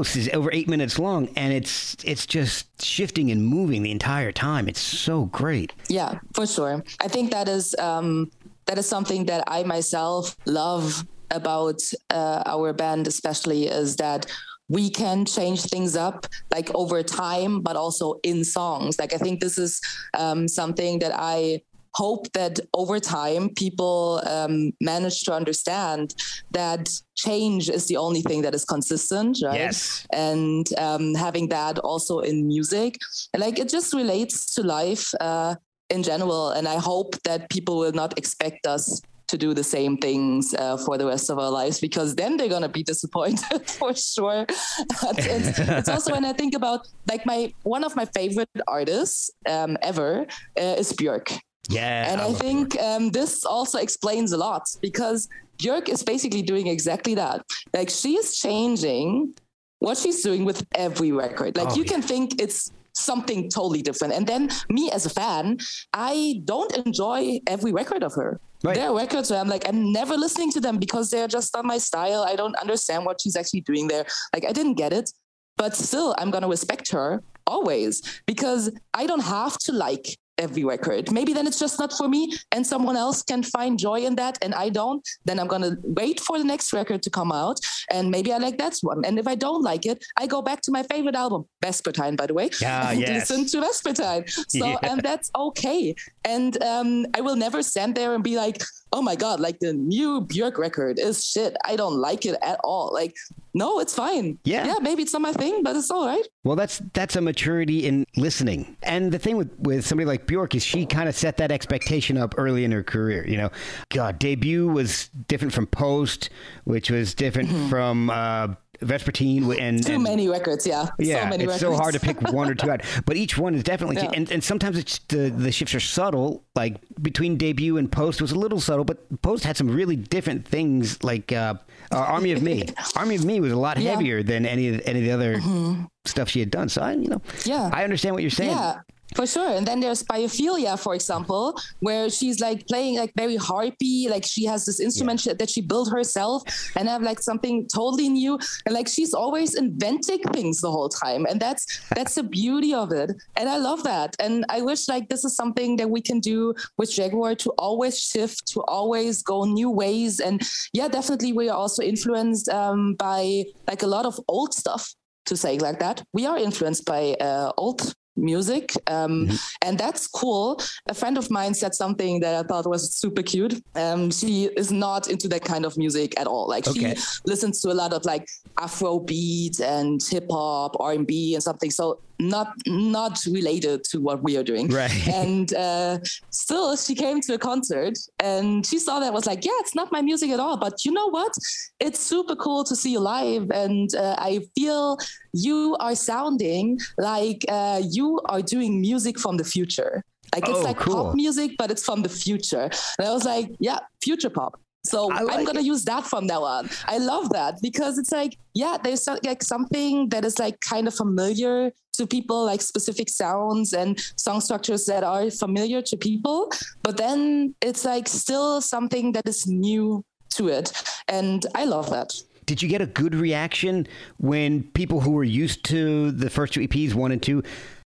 Ghost is over eight minutes long, and it's it's just shifting and moving the entire time. It's so great. Yeah, for sure. I think that is um, that is something that I myself love about uh, our band, especially, is that we can change things up like over time, but also in songs. Like I think this is um, something that I hope that over time people um, manage to understand that change is the only thing that is consistent, right? Yes. And um, having that also in music, like it just relates to life uh, in general. And I hope that people will not expect us to do the same things uh, for the rest of our lives because then they're gonna be disappointed for sure. it's, it's, also when I think about like my one of my favorite artists um, ever uh, is Björk. Yeah. And I, I think um, this also explains a lot because Björk is basically doing exactly that. Like she is changing what she's doing with every record. Like oh, you yeah. can think it's something totally different. And then me as a fan, I don't enjoy every record of her. Right. There are records where I'm like, I'm never listening to them because they're just not my style. I don't understand what she's actually doing there. Like I didn't get it. But still, I'm gonna respect her always because I don't have to like every record. Maybe then it's just not for me and someone else can find joy in that and I don't, then I'm going to wait for the next record to come out and maybe I like that one. And if I don't like it, I go back to my favorite album, Vespertine, by the way. Yeah, yes. Listen to Vespertine. So, yeah. and that's okay. And um, I will never stand there and be like, oh my God, like the new Björk record is shit. I don't like it at all. Like, no, it's fine. Yeah. Yeah, maybe it's not my thing, but it's all right. Well, that's that's a maturity in listening. And the thing with, with somebody like Björk is she kind of set that expectation up early in her career. You know, God, debut was different from Post, which was different mm-hmm. from uh, Vespertine and too and, many records. Yeah, yeah, so it's records. so hard to pick one or two out. But each one is definitely, yeah. and, and sometimes it's the the shifts are subtle. Like between debut and post was a little subtle, but post had some really different things. Like uh, uh, Army of Me, Army of Me was a lot heavier yeah. than any of any of the other mm-hmm. stuff she had done. So I, you know, yeah, I understand what you're saying. Yeah For sure. And then there's Biophilia, for example, where she's like playing like very harpy, like she has this instrument yeah. that she built herself and have like something totally new. And like she's always inventing things the whole time. And that's that's the beauty of it. And I love that. And I wish like this is something that we can do with Jaguwar to always shift, to always go new ways. And yeah, definitely we are also influenced um, by like a lot of old stuff to say like that. We are influenced by uh, old music. Um, mm-hmm. And that's cool. A friend of mine said something that I thought was super cute. Um, she is not into that kind of music at all. Like okay. she listens to a lot of like Afro beat and hip hop, R and B and something. So not not related to what we are doing. Right. And uh, still, she came to a concert and she saw that was like, yeah, it's not my music at all. But you know what? It's super cool to see you live, and uh, I feel you are sounding like uh, you are doing music from the future. Like it's oh, like cool. pop music, but it's from the future. And I was like, yeah, future pop. So like I'm gonna it. use that from now on. I love that because it's like, yeah, there's like something that is like kind of familiar to people, like specific sounds and song structures that are familiar to people. But then it's like still something that is new to it. And I love that. Did you get a good reaction when people who were used to the first two EPs, one and two,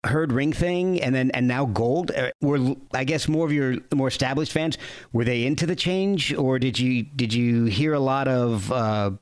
heard Ring Thing and then and now Gold uh, were I guess more of your more established fans were they into the change or did you did you hear a lot of uh,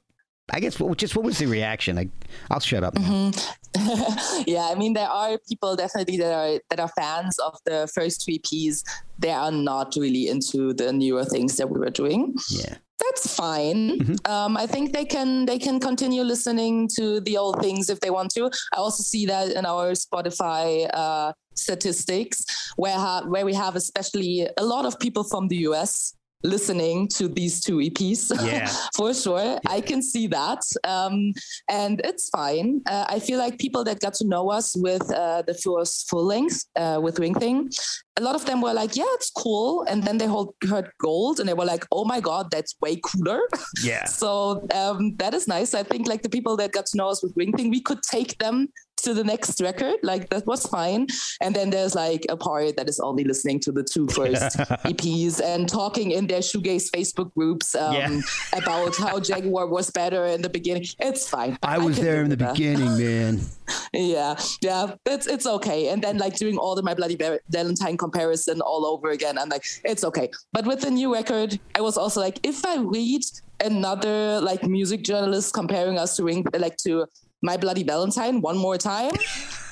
I guess just what was the reaction? I, I'll shut up. Mm-hmm. yeah, I mean there are people definitely that are that are fans of the first three Ps. They are not really into the newer things that we were doing. Yeah that's fine. Mm-hmm. Um, I think they can they can continue listening to the old things if they want to. I also see that in our Spotify uh, statistics, where ha- where we have especially a lot of people from the US listening to these two EPs yeah. for sure. Yeah. I can see that. Um, and it's fine. Uh, I feel like people that got to know us with uh, the first full length uh, with Ring Thing, a lot of them were like, yeah, it's cool. And then they heard gold and they were like, oh my God, that's way cooler. Yeah. so um, that is nice. I think like the people that got to know us with Ring Thing, we could take them to the next record. Like that was fine. And then there's like a part that is only listening to the two first EPs and talking in their shoegaze Facebook groups um, yeah. about how Jaguwar was better in the beginning. It's fine. I was I there in the that. beginning, man. yeah, yeah, it's it's okay. And then like doing all the My Bloody Valentine comparison all over again, I'm like, it's okay. But with the new record, I was also like, if I read another like music journalist comparing us to ring like to my bloody valentine one more time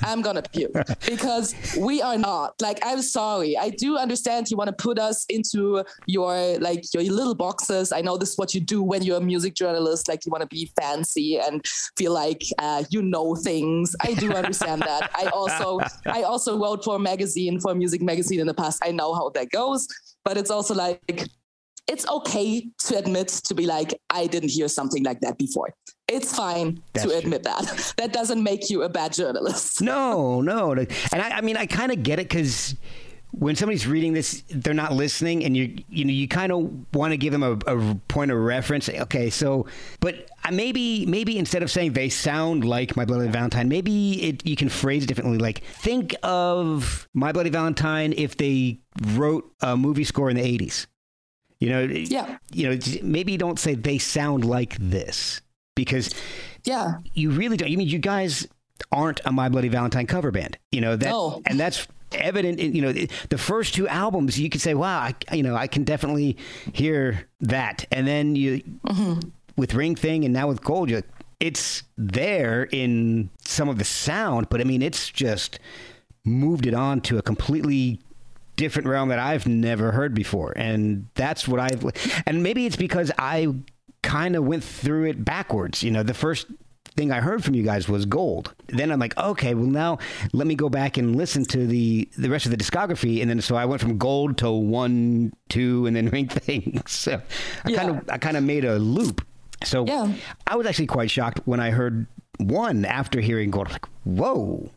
i'm gonna puke. Because we are not like i'm sorry. I do understand you want to put us into your like your little boxes. I know this is what you do when you're a music journalist like you want to be fancy and feel like uh, you know things. I do understand that. I also i also wrote for a magazine for a music magazine in the past. I know how that goes. But it's also like it's okay to admit to be like, I didn't hear something like that before. It's fine That's to admit true. that. That doesn't make you a bad journalist. No, no. And I, I mean, I kind of get it because when somebody's reading this, they're not listening, and you you know you kind of want to give them a, a, point of reference. Okay, so but maybe maybe instead of saying they sound like My Bloody Valentine, maybe it, you can phrase it differently. Like think of My Bloody Valentine if they wrote a movie score in the '80s. You know, yeah. You know, maybe don't say they sound like this because yeah, you really don't. You mean you guys aren't a My Bloody Valentine cover band? You know that, no. and that's evident. In, you know, the first two albums, you could say, "Wow, I, you know, I can definitely hear that," and then you mm-hmm. with Ring Thing, and now with Gold, it's there in some of the sound, but I mean, it's just moved it on to a completely different realm that I've never heard before. And that's what I've, and maybe it's because I kind of went through it backwards. You know, the first thing I heard from you guys was gold. Then I'm like, okay, well now let me go back and listen to the the rest of the discography, and then so I went from gold to one, two, and then ring things. So I yeah. kind of I kind of made a loop. So yeah. I was actually quite shocked when I heard one after hearing gold. I was like, whoa,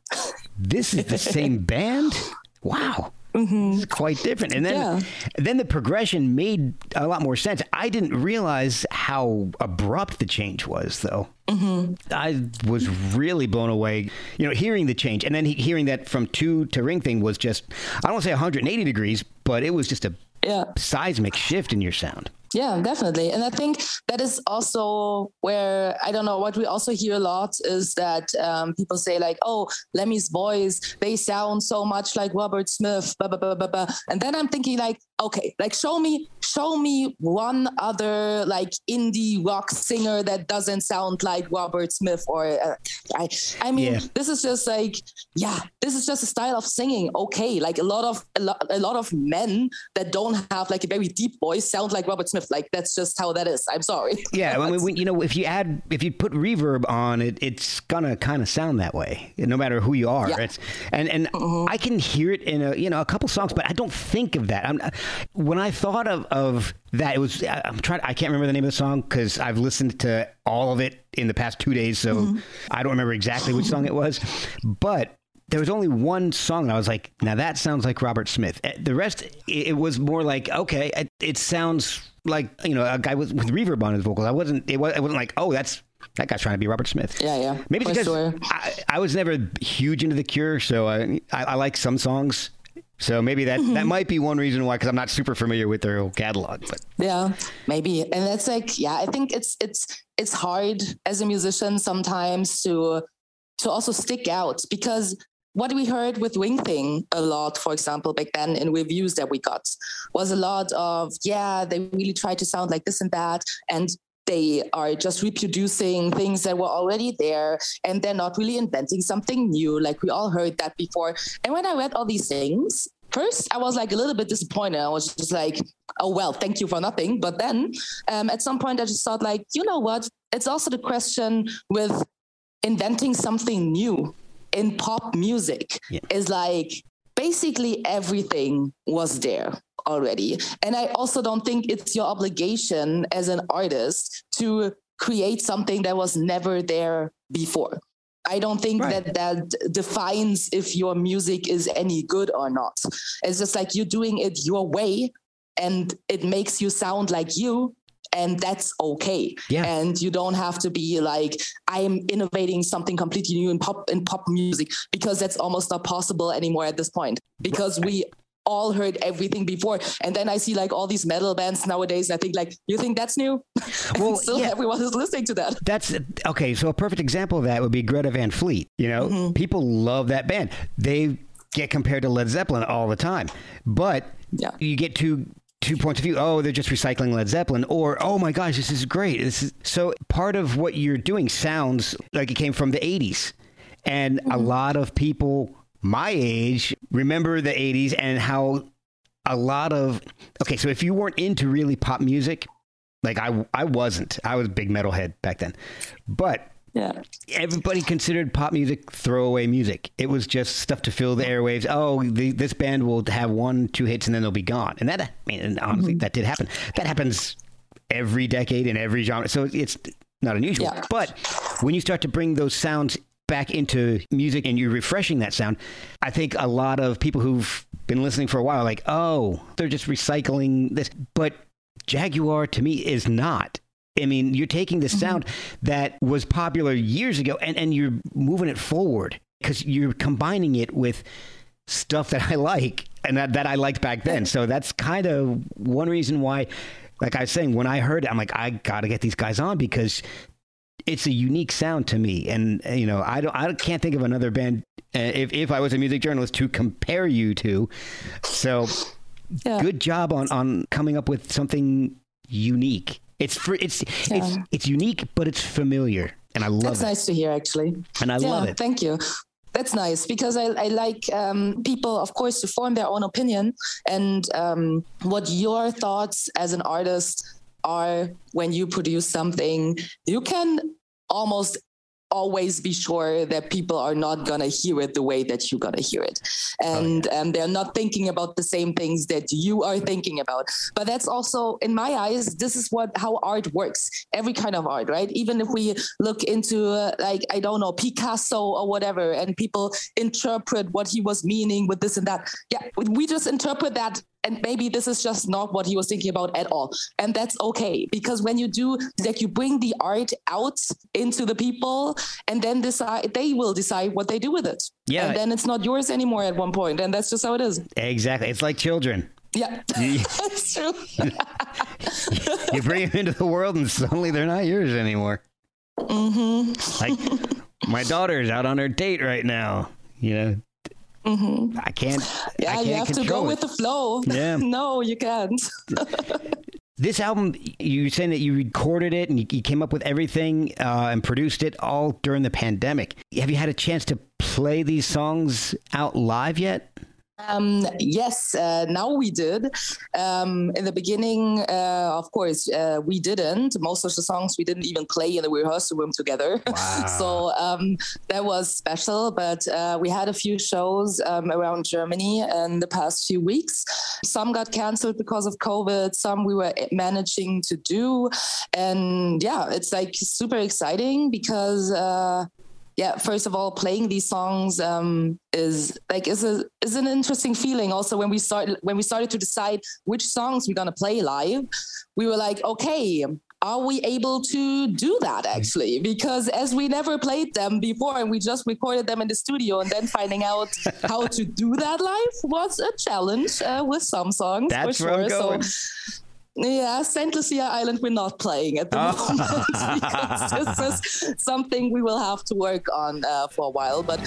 this is the same band. Wow. Mm-hmm. it's quite different. And then, yeah. then the progression made a lot more sense. I didn't realize how abrupt the change was, though. Mm-hmm. I was really blown away, you know, hearing the change, and then hearing that from two to ring thing was just, I don't want to say 180 degrees, but it was just a yeah. seismic shift in your sound. Yeah, definitely. And I think that is also where I don't know what we also hear a lot is that um, people say like, "Oh, Lemmy's voice, they sound so much like Robert Smith." Blah, blah, blah, blah, blah. And then I'm thinking like, okay, like show me, show me one other like indie rock singer that doesn't sound like Robert Smith or uh, I. I mean, yeah. this is just like, yeah, this is just a style of singing. Okay, like a lot of a lot, a lot of men that don't have like a very deep voice sound like Robert Smith like that's just how that is. I'm sorry. Yeah, I mean, you know, if you add if you put reverb on it, it's gonna kind of sound that way, no matter who you are. Yeah. It's, and and mm-hmm. I can hear it in a you know a couple songs, but I don't think of that. I'm, when I thought of of that, it was I'm trying. I can't remember the name of the song because I've listened to all of it in the past two days, so mm-hmm. I don't remember exactly which song it was, but there was only one song that I was like, now that sounds like Robert Smith. Eh, the rest, it was more like, okay, it, it sounds like you know a guy with, with reverb on his vocals. I wasn't. It, was, not like oh that's that guy's trying to be Robert Smith. Yeah, yeah. Maybe because. I, I, was never huge into The Cure, so I, I, I like some songs. So maybe that mm-hmm. that might be one reason why, because I'm not super familiar with their whole catalog. But yeah, maybe, and that's like yeah, I think it's it's it's hard as a musician sometimes to to also stick out because what we heard with Ring Thing a lot, for example, back then in reviews that we got, was a lot of, yeah, they really try to sound like this and that. And they are just reproducing things that were already there and they're not really inventing something new. Like we all heard that before. And when I read all these things, first I was like a little bit disappointed. I was just like, oh, well, thank you for nothing. But then um, at some point I just thought, like, you know what? It's also the question with inventing something new in pop music yeah. is like basically everything was there already. And I also don't think it's your obligation as an artist to create something that was never there before. I don't think right. that that defines if your music is any good or not. It's just like you're doing it your way and it makes you sound like you and that's okay. Yeah. And you don't have to be like, I'm innovating something completely new in pop in pop music because that's almost not possible anymore at this point. Because we all heard everything before. And then I see like all these metal bands nowadays. And I think like, you think that's new? Well, still yeah. everyone is listening to that. That's okay. So a perfect example of that would be Greta Van Fleet. You know, mm-hmm. people love that band. They get compared to Led Zeppelin all the time, but yeah. you get to two points of view. Oh, they're just recycling Led Zeppelin, or oh my gosh, this is great. This is so part of what you're doing sounds like it came from the '80s, and mm-hmm. a lot of people my age remember the '80s and how a lot of okay. So if you weren't into really pop music, like I, I wasn't. I was a big metalhead back then, but yeah. Everybody considered pop music throwaway music. It was just stuff to fill the airwaves. Oh, the, this band will have one, two hits, and then they'll be gone. And that, I mean, and honestly, mm-hmm. that did happen. That happens every decade in every genre. So it's not unusual. Yeah. But when you start to bring those sounds back into music and you're refreshing that sound, I think a lot of people who've been listening for a while, like, oh, they're just recycling this. But Jaguwar to me is not. I mean, you're taking the mm-hmm. sound that was popular years ago and, and you're moving it forward because you're combining it with stuff that I like and that, that I liked back then. So that's kind of one reason why, like I was saying, when I heard it, I'm like, I got to get these guys on because it's a unique sound to me. And, you know, I, don't, I can't think of another band, uh, if, if I was a music journalist, to compare you to. So yeah. good job on, on coming up with something unique it's for it's yeah. it's it's unique, but it's familiar, and I love it. That's it. nice to hear, actually. And I yeah, love it. Thank you. That's nice because I, I like um, people, of course, to form their own opinion and um, what your thoughts as an artist are when you produce something. You can almost always be sure that people are not gonna hear it the way that you're gonna hear it, and oh, yeah. um, they're not thinking about the same things that you are thinking about. But that's also, in my eyes, this is what how art works. Every kind of art, right? Even if we look into uh, like I don't know Picasso or whatever, and people interpret what he was meaning with this and that. Yeah, we just interpret that and maybe this is just not what he was thinking about at all and that's okay because when you do like you bring the art out into the people and then decide they will decide what they do with it yeah and then it's not yours anymore at one point and that's just how it is exactly it's like children yeah, that's true. you bring them into the world, and suddenly they're not yours anymore. Mm-hmm. Like my daughter's out on her date right now. You know, Mm-hmm. I can't. Yeah, I can't you have to go it. with the flow. Yeah. no, you can't. this album, you saying that you recorded it and you, you came up with everything uh, and produced it all during the pandemic. Have you had a chance to play these songs out live yet? Um, yes, uh, now we did. Um, in the beginning, uh, of course, uh, we didn't. Most of the songs we didn't even play in the rehearsal room together. Wow. so um, that was special. But uh, we had a few shows um, around Germany in the past few weeks. Some got canceled because of COVID. Some we were managing to do. And yeah, it's like super exciting because uh, yeah first of all playing these songs um, is like is a is an interesting feeling. Also when we started when we started to decide which songs we're going to play live we were like okay are we able to do that actually? Because as we never played them before and we just recorded them in the studio and then finding out how to do that live was a challenge uh, with some songs That's for sure. So yeah, St. Lucia Island, we're not playing at the oh. moment because this is something we will have to work on uh, for a while. But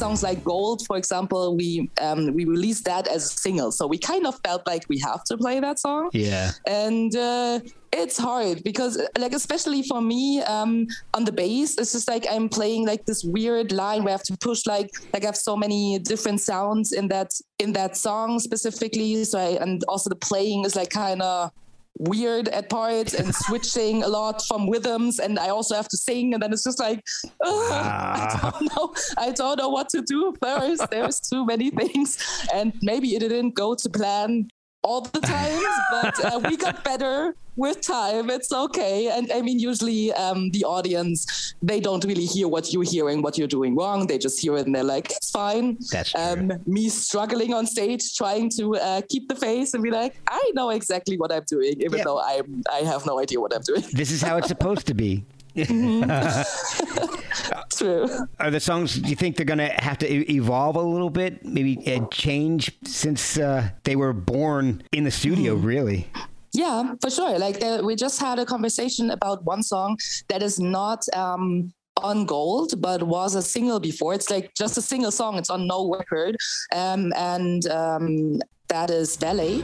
songs like Gold, for example, we um, we released that as a single, so we kind of felt like we have to play that song. Yeah, and. Uh, it's hard because like especially for me um, on the bass it's just like i'm playing like this weird line where i have to push like like i have so many different sounds in that in that song specifically so I, and also the playing is like kind of weird at parts and switching a lot from rhythms and I also have to sing and then it's just like. I ah. don't know. I don't know what to do first. There's too many things and maybe it didn't go to plan all the times, but uh, we got better with time. It's okay. And I mean, usually um, the audience, they don't really hear what you're hearing, what you're doing wrong. They just hear it and they're like, it's fine. That's um, me struggling on stage, trying to uh, keep the face and be like, I know exactly what I'm doing, even yeah. though I I have no idea what I'm doing. This is how it's supposed to be. Mm-hmm. True. Are the songs? Do you think they're going to have to evolve a little bit? Maybe uh, change since uh, they were born in the studio, mm. really. Yeah, for sure. Like uh, we just had a conversation about one song that is not um, on gold but was a single before it's like just a single song it's on no record um, and um, that is ballet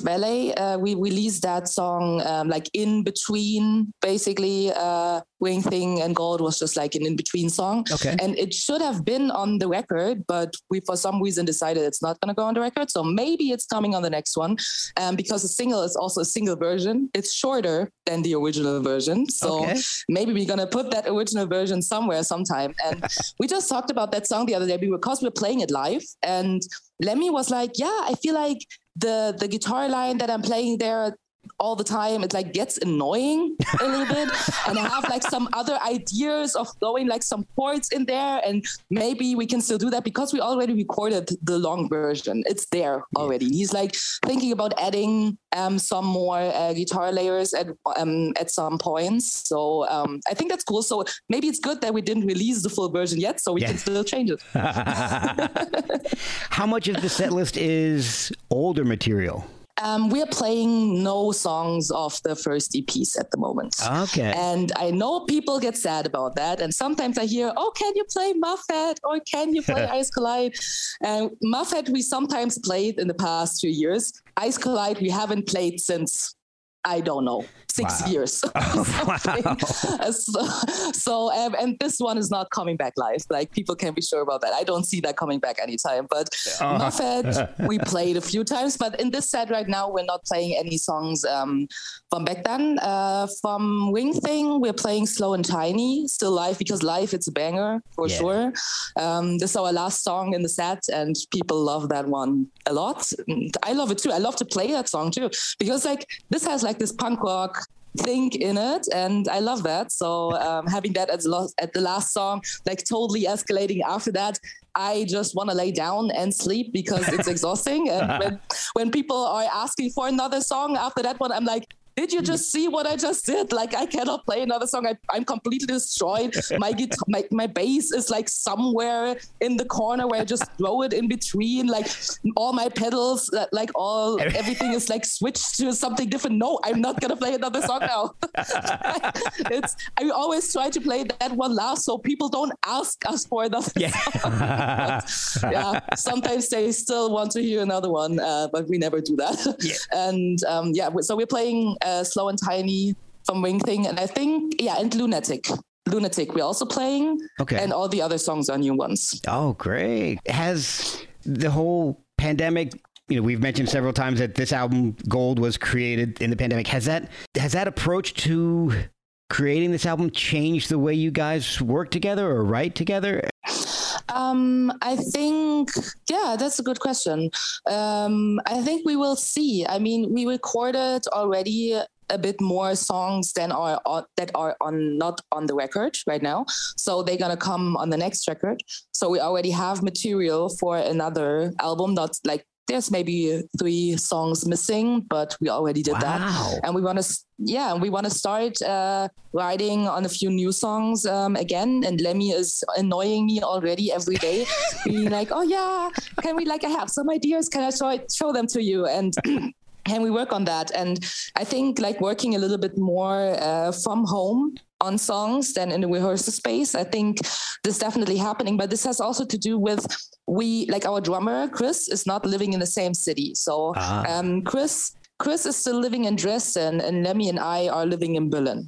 Valet, uh, we released that song um, like in between, basically. Uh, Ring Thing and Gold was just like an in between song. Okay. And it should have been on the record, but we for some reason decided it's not going to go on the record. So maybe it's coming on the next one. Um, because the single is also a single version. It's shorter than the original version. So Okay. maybe we're going to put that original version somewhere sometime. And we just talked about that song the other day because we're playing it live. And Lemmy was like, yeah, I feel like the the guitar line that I'm playing there all the time. It like gets annoying a little bit. And i have like some other ideas of throwing like some chords in there. And maybe we can still do that because we already recorded the long version. It's there already. He's like thinking about adding um, some more uh, guitar layers at um, at some points. So um, i think that's cool. So maybe it's good that we didn't release the full version yet so we Yeah. can still change it. How much of the set list is older material? Um, we are playing no songs off the first EPs at the moment. Okay. And I know people get sad about that. And sometimes I hear, oh, can you play Muffet or can you play Ice Collide? And Muffet, we sometimes played in the past few years. Ice Collide, we haven't played since, I don't know, six Wow. years. Oh, wow. so, so um, and this one is not coming back live. Like people can be sure about that. I don't see that coming back anytime. But Uh-huh. Muffet, we played a few times. But in this set right now, we're not playing any songs um, from back then. Uh, from Ring Thing, we're playing Slow and Tiny, still live because live it's a banger for Yeah. sure. Um, this is our last song in the set, and people love that one a lot. And I love it too. I love to play that song too because like this has like this punk rock thing in it and i love that. So um, having that at the, last, at the last song like totally escalating after that i just want to lay down and sleep because it's exhausting. And when, when people are asking for another song after that one i'm like did you just see what I just did? Like I cannot play another song. I, I'm completely destroyed. My guitar, my, my bass is like somewhere in the corner where I just throw it in between. Like all my pedals, like all everything is like switched to something different. No, I'm not gonna play another song now. it's I always try to play that one last so people don't ask us for another Yeah. song. yeah, sometimes they still want to hear another one, uh, but we never do that. Yeah. And um, yeah, so we're playing uh, Uh, slow and Tiny from Ring Thing, and I think yeah, and Lunatic. Lunatic, we're also playing, Okay. and all the other songs are new ones. Oh, great. Has the whole pandemic, you know, we've mentioned several times that this album Gold was created in the pandemic. Has that has that approach to creating this album changed the way you guys work together or write together? Um, I think, yeah, that's a good question. Um, I think we will see. I mean, we recorded already a bit more songs than are on, that are on not on the record right now. So they're gonna come on the next record. So we already have material for another album. Not like there's maybe three songs missing, but we already did that. And we want to yeah we want to start uh, writing on a few new songs um, again. And lemmy is annoying me already every day being like oh yeah can we like i have some ideas. Can i show, show them to you? And and we work on that? And i think like working a little bit more uh, from home on songs than in the rehearsal space i think this is definitely happening. But this has also to do with we like our drummer chris is not living in the same city. So Ah. um, chris chris is still living in dresden and lemmy and i are living in berlin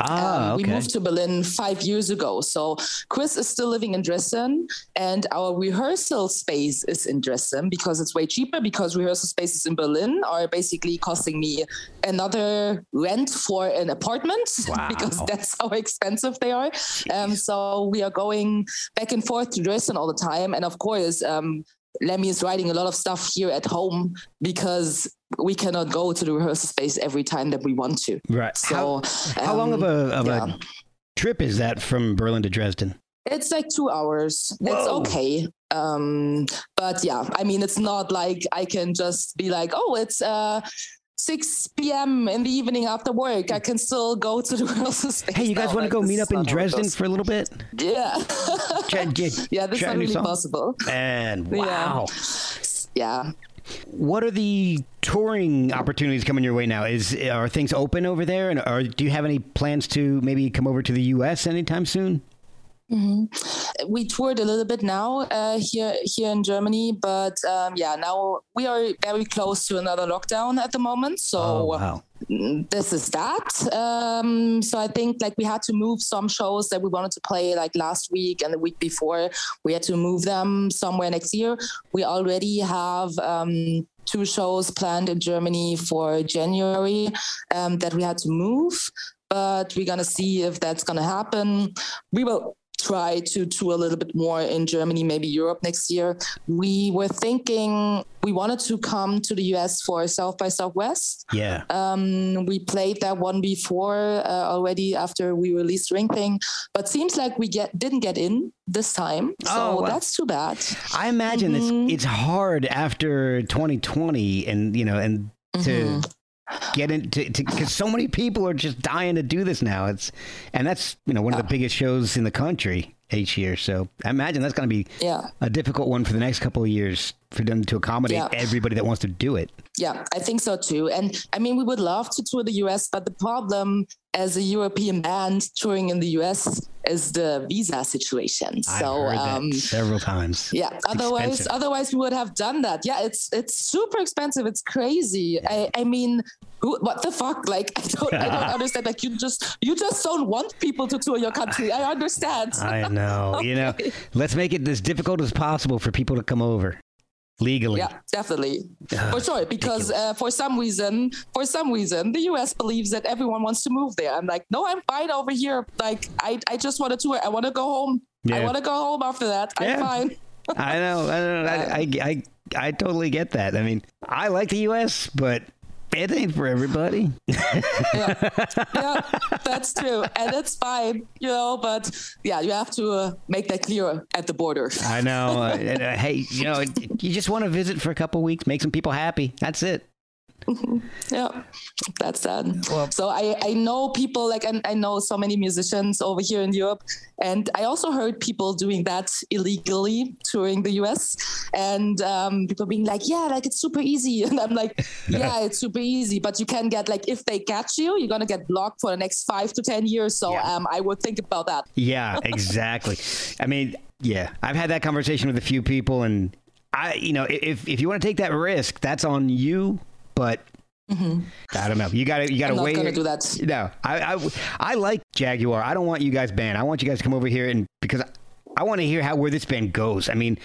Ah, um, okay. We moved to Berlin five years ago. So Chris is still living in Dresden, and our rehearsal space is in Dresden because it's way cheaper. Because rehearsal spaces in Berlin are basically costing me another rent for an apartment Wow. because that's how expensive they are. Um, so we are going back and forth to Dresden all the time, and of course. Um, Lemmy is writing a lot of stuff here at home because we cannot go to the rehearsal space every time that we want to. right. So, how, how long of um, a of yeah. a trip is that from Berlin to Dresden? It's like two hours. It's okay. Um, but yeah, I mean, it's not like I can just be like, oh, it's uh, 6 p.m. in the evening after work. I can still go to the rehearsal space. Hey, you guys want to Like, go meet up in not how it Dresden goes. for a little bit? Yeah. Try- yeah, yeah, this is try not really possible. And Yeah. wow. Yeah. What are the touring opportunities coming your way now? Is are things open over there, and or do you have any plans to maybe come over to the U.S. anytime soon? Mm-hmm. We toured a little bit now uh, here here in Germany, but um, yeah, now we are very close to another lockdown at the moment. So oh, wow. Mm, this is that. Um, so I think like we had to move some shows that we wanted to play like last week and the week before. We had to move them somewhere next year. We already have. Um, two shows planned in Germany for January um, that we had to move but we're going to see if that's going to happen. We will try to tour a little bit more in Germany, maybe Europe next year. We were thinking we wanted to come to the US for South by Southwest. Yeah. Um, we played that one before uh, already after we released Ring Thing, but seems like we get didn't get in this time. So oh, well, that's too bad. I imagine mm-hmm. it's it's hard after 2020 and you know and to mm-hmm get into because so many people are just dying to do this now. It's and that's you know one of the ah. biggest shows in the country each year. So I imagine that's going to be yeah. a difficult one for the next couple of years for them to accommodate yeah. everybody that wants to do it. Yeah, I think so too. And I mean, we would love to tour the US, but the problem as a European band touring in the US is the visa situation. I've so um, several times. Yeah. It's otherwise, expensive. otherwise we would have done that. Yeah, it's it's super expensive. It's crazy. I, I mean, what the fuck? Like I don't I don't understand. Like you just you just don't want people to tour your country. I understand. I know. okay. You know, let's make it as difficult as possible for people to come over legally. Yeah, definitely, for sure. Because uh, for some reason, for some reason, the U.S. believes that everyone wants to move there. I'm like, no, I'm fine over here. Like, I, I just want to tour. I want to go home. Yeah. I want to go home after that. I'm fine. I know. I know. I, I, I, I totally get that. I mean, I like the U.S., but it ain't for everybody. yeah. yeah, that's true, and it's fine, you know. But yeah, you have to uh, make that clear at the border. I know. uh, uh, hey, you know, you just want to visit for a couple weeks, make some people happy. That's it. Yeah, that's sad. Well, so I, I know people like, and I know so many musicians over here in Europe. And I also heard people doing that illegally touring the US and um, people being like, yeah, like it's super easy. And I'm like, yeah, it's super easy. But you can get like, if they catch you, you're going to get blocked for the next five to 10 years. So yeah. um, I would think about that. Yeah, exactly. I mean, yeah, I've had that conversation with a few people and I, you know, if, if you want to take that risk, that's on you but Mm-hmm. I don't know. You got to you got to wait. Going to do that. No, I, I I like Jaguwar. I don't want you guys banned. I want you guys to come over here and because I, I want to hear how where this band goes. I mean,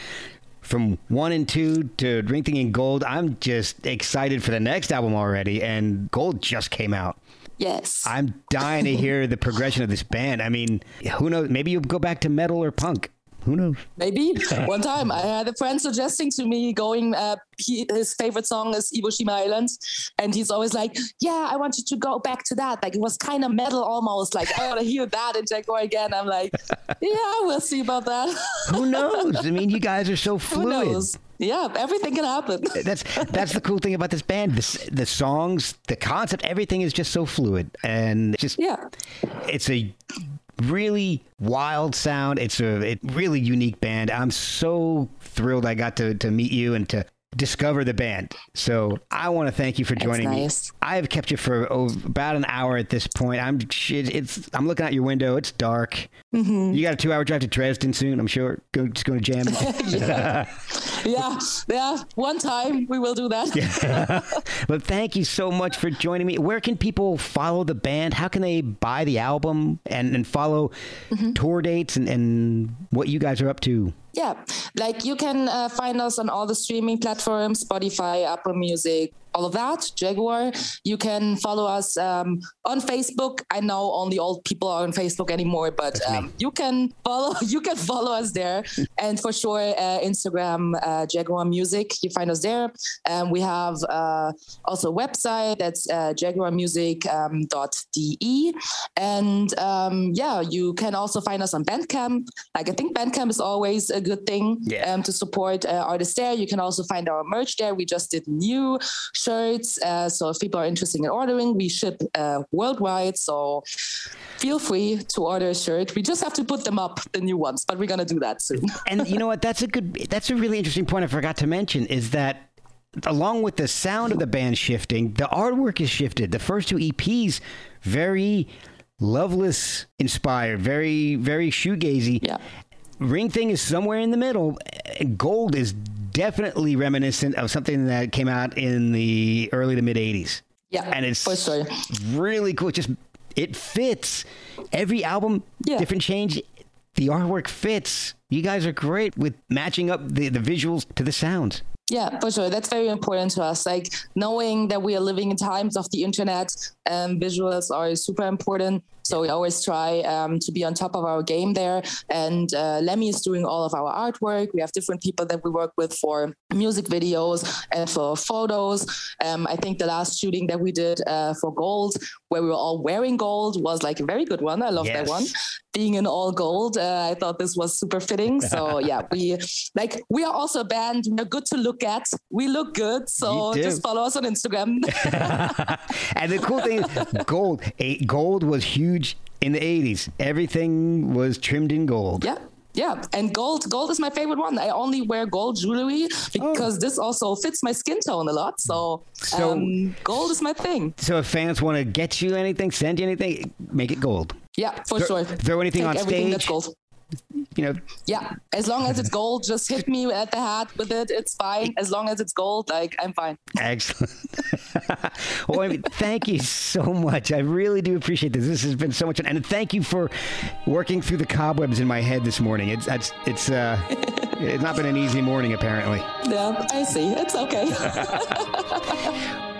from one and two to Ring Thing and Gold, I'm just excited for the next album already. And Gold just came out. Yes. I'm dying to hear the progression of this band. I mean, who knows? Maybe you'll go back to metal or punk. Who knows? Maybe. One time I had a friend suggesting to me going, uh, he, his favorite song is Iwo Jima Island. And he's always like, yeah, I want you to go back to that. Like it was kind of metal almost. Like I want to hear that in Jaguwar again. I'm like, yeah, we'll see about that. Who knows? I mean, you guys are so fluid. Yeah, everything can happen. that's that's the cool thing about this band. This, the songs, the concept, everything is just so fluid, and just yeah, it's a really wild sound. It's a it, really unique band. I'm so thrilled I got to, to meet you and to discover the band. So I want to thank you for joining nice. me. I have kept you for oh, about an hour at this point. I'm it's I'm looking out your window. It's dark. Mm-hmm. You got a two hour drive to Dresden soon. I'm sure. Go, just going to jam. yeah. yeah, yeah. One time we will do that. yeah. but thank you so much for joining me. Where can people follow the band? How can they buy the album and and follow mm-hmm. tour dates and and what you guys are up to? Yeah, like you can uh, find us on all the streaming platforms Spotify, Apple Music, all of that, Jaguwar. You can follow us um, on Facebook. I know only old people are on Facebook anymore, but um, you can follow you can follow us there, and for sure uh, Instagram uh, Jaguwar Music. You find us there. Um, we have uh, also a website that's uh, jaguwarmusic.de, um, and um, yeah, you can also find us on Bandcamp. Like I think Bandcamp is always a good thing yeah. um, to support uh, artists there. You can also find our merch there. We just did new shirts. Uh, so if people are interested in ordering, we ship uh, worldwide. So feel free to order a shirt. We just have to put them up, the new ones, but we're gonna do that soon. and you know what? That's a good. That's a really interesting point. I forgot to mention is that along with the sound of the band shifting, the artwork is shifted. The first two EPs very Loveless inspired, very, very shoegazy. Yeah. Ring Thing is somewhere in the middle. Gold is definitely reminiscent of something that came out in the early to mid 80s. Yeah. And it's sure. really cool. It just it fits. Every album, Yeah. different change. The artwork fits. You guys are great with matching up the, the visuals to the sounds. Yeah, for sure. That's very important to us. Like knowing that we are living in times of the internet, and visuals are super important. So we always try um, to be on top of our game there. And uh, Lemmy is doing all of our artwork. We have different people that we work with for music videos and for photos. Um, I think the last shooting that we did uh, for Gold, where we were all wearing gold, was like a very good one. I love Yes. that one. Being in all gold, uh, I thought this was super fitting. So yeah, we like we are also a band. We're good to look at. We look good. So just follow us on Instagram. and the cool thing is, gold. A, gold was huge in the 80s. Everything was trimmed in gold. yeah. Yeah, and gold gold is my favorite one. I only wear gold jewelry because this also fits my skin tone a lot. So, So- um, gold is my thing. So if fans want to get you anything, send you anything, make it gold. Yeah, for Throw- sure. throw anything Take on everything That's stage. gold. You know, Yeah, as long as it's gold, just hit me at the hat with it. It's fine. As long as it's gold, like I'm fine. excellent. well, I mean, thank you so much. I really do appreciate this. This has been so much fun, and thank you for working through the cobwebs in my head this morning. It's it's it's uh, it's not been an easy morning apparently. Yeah, I see. It's okay.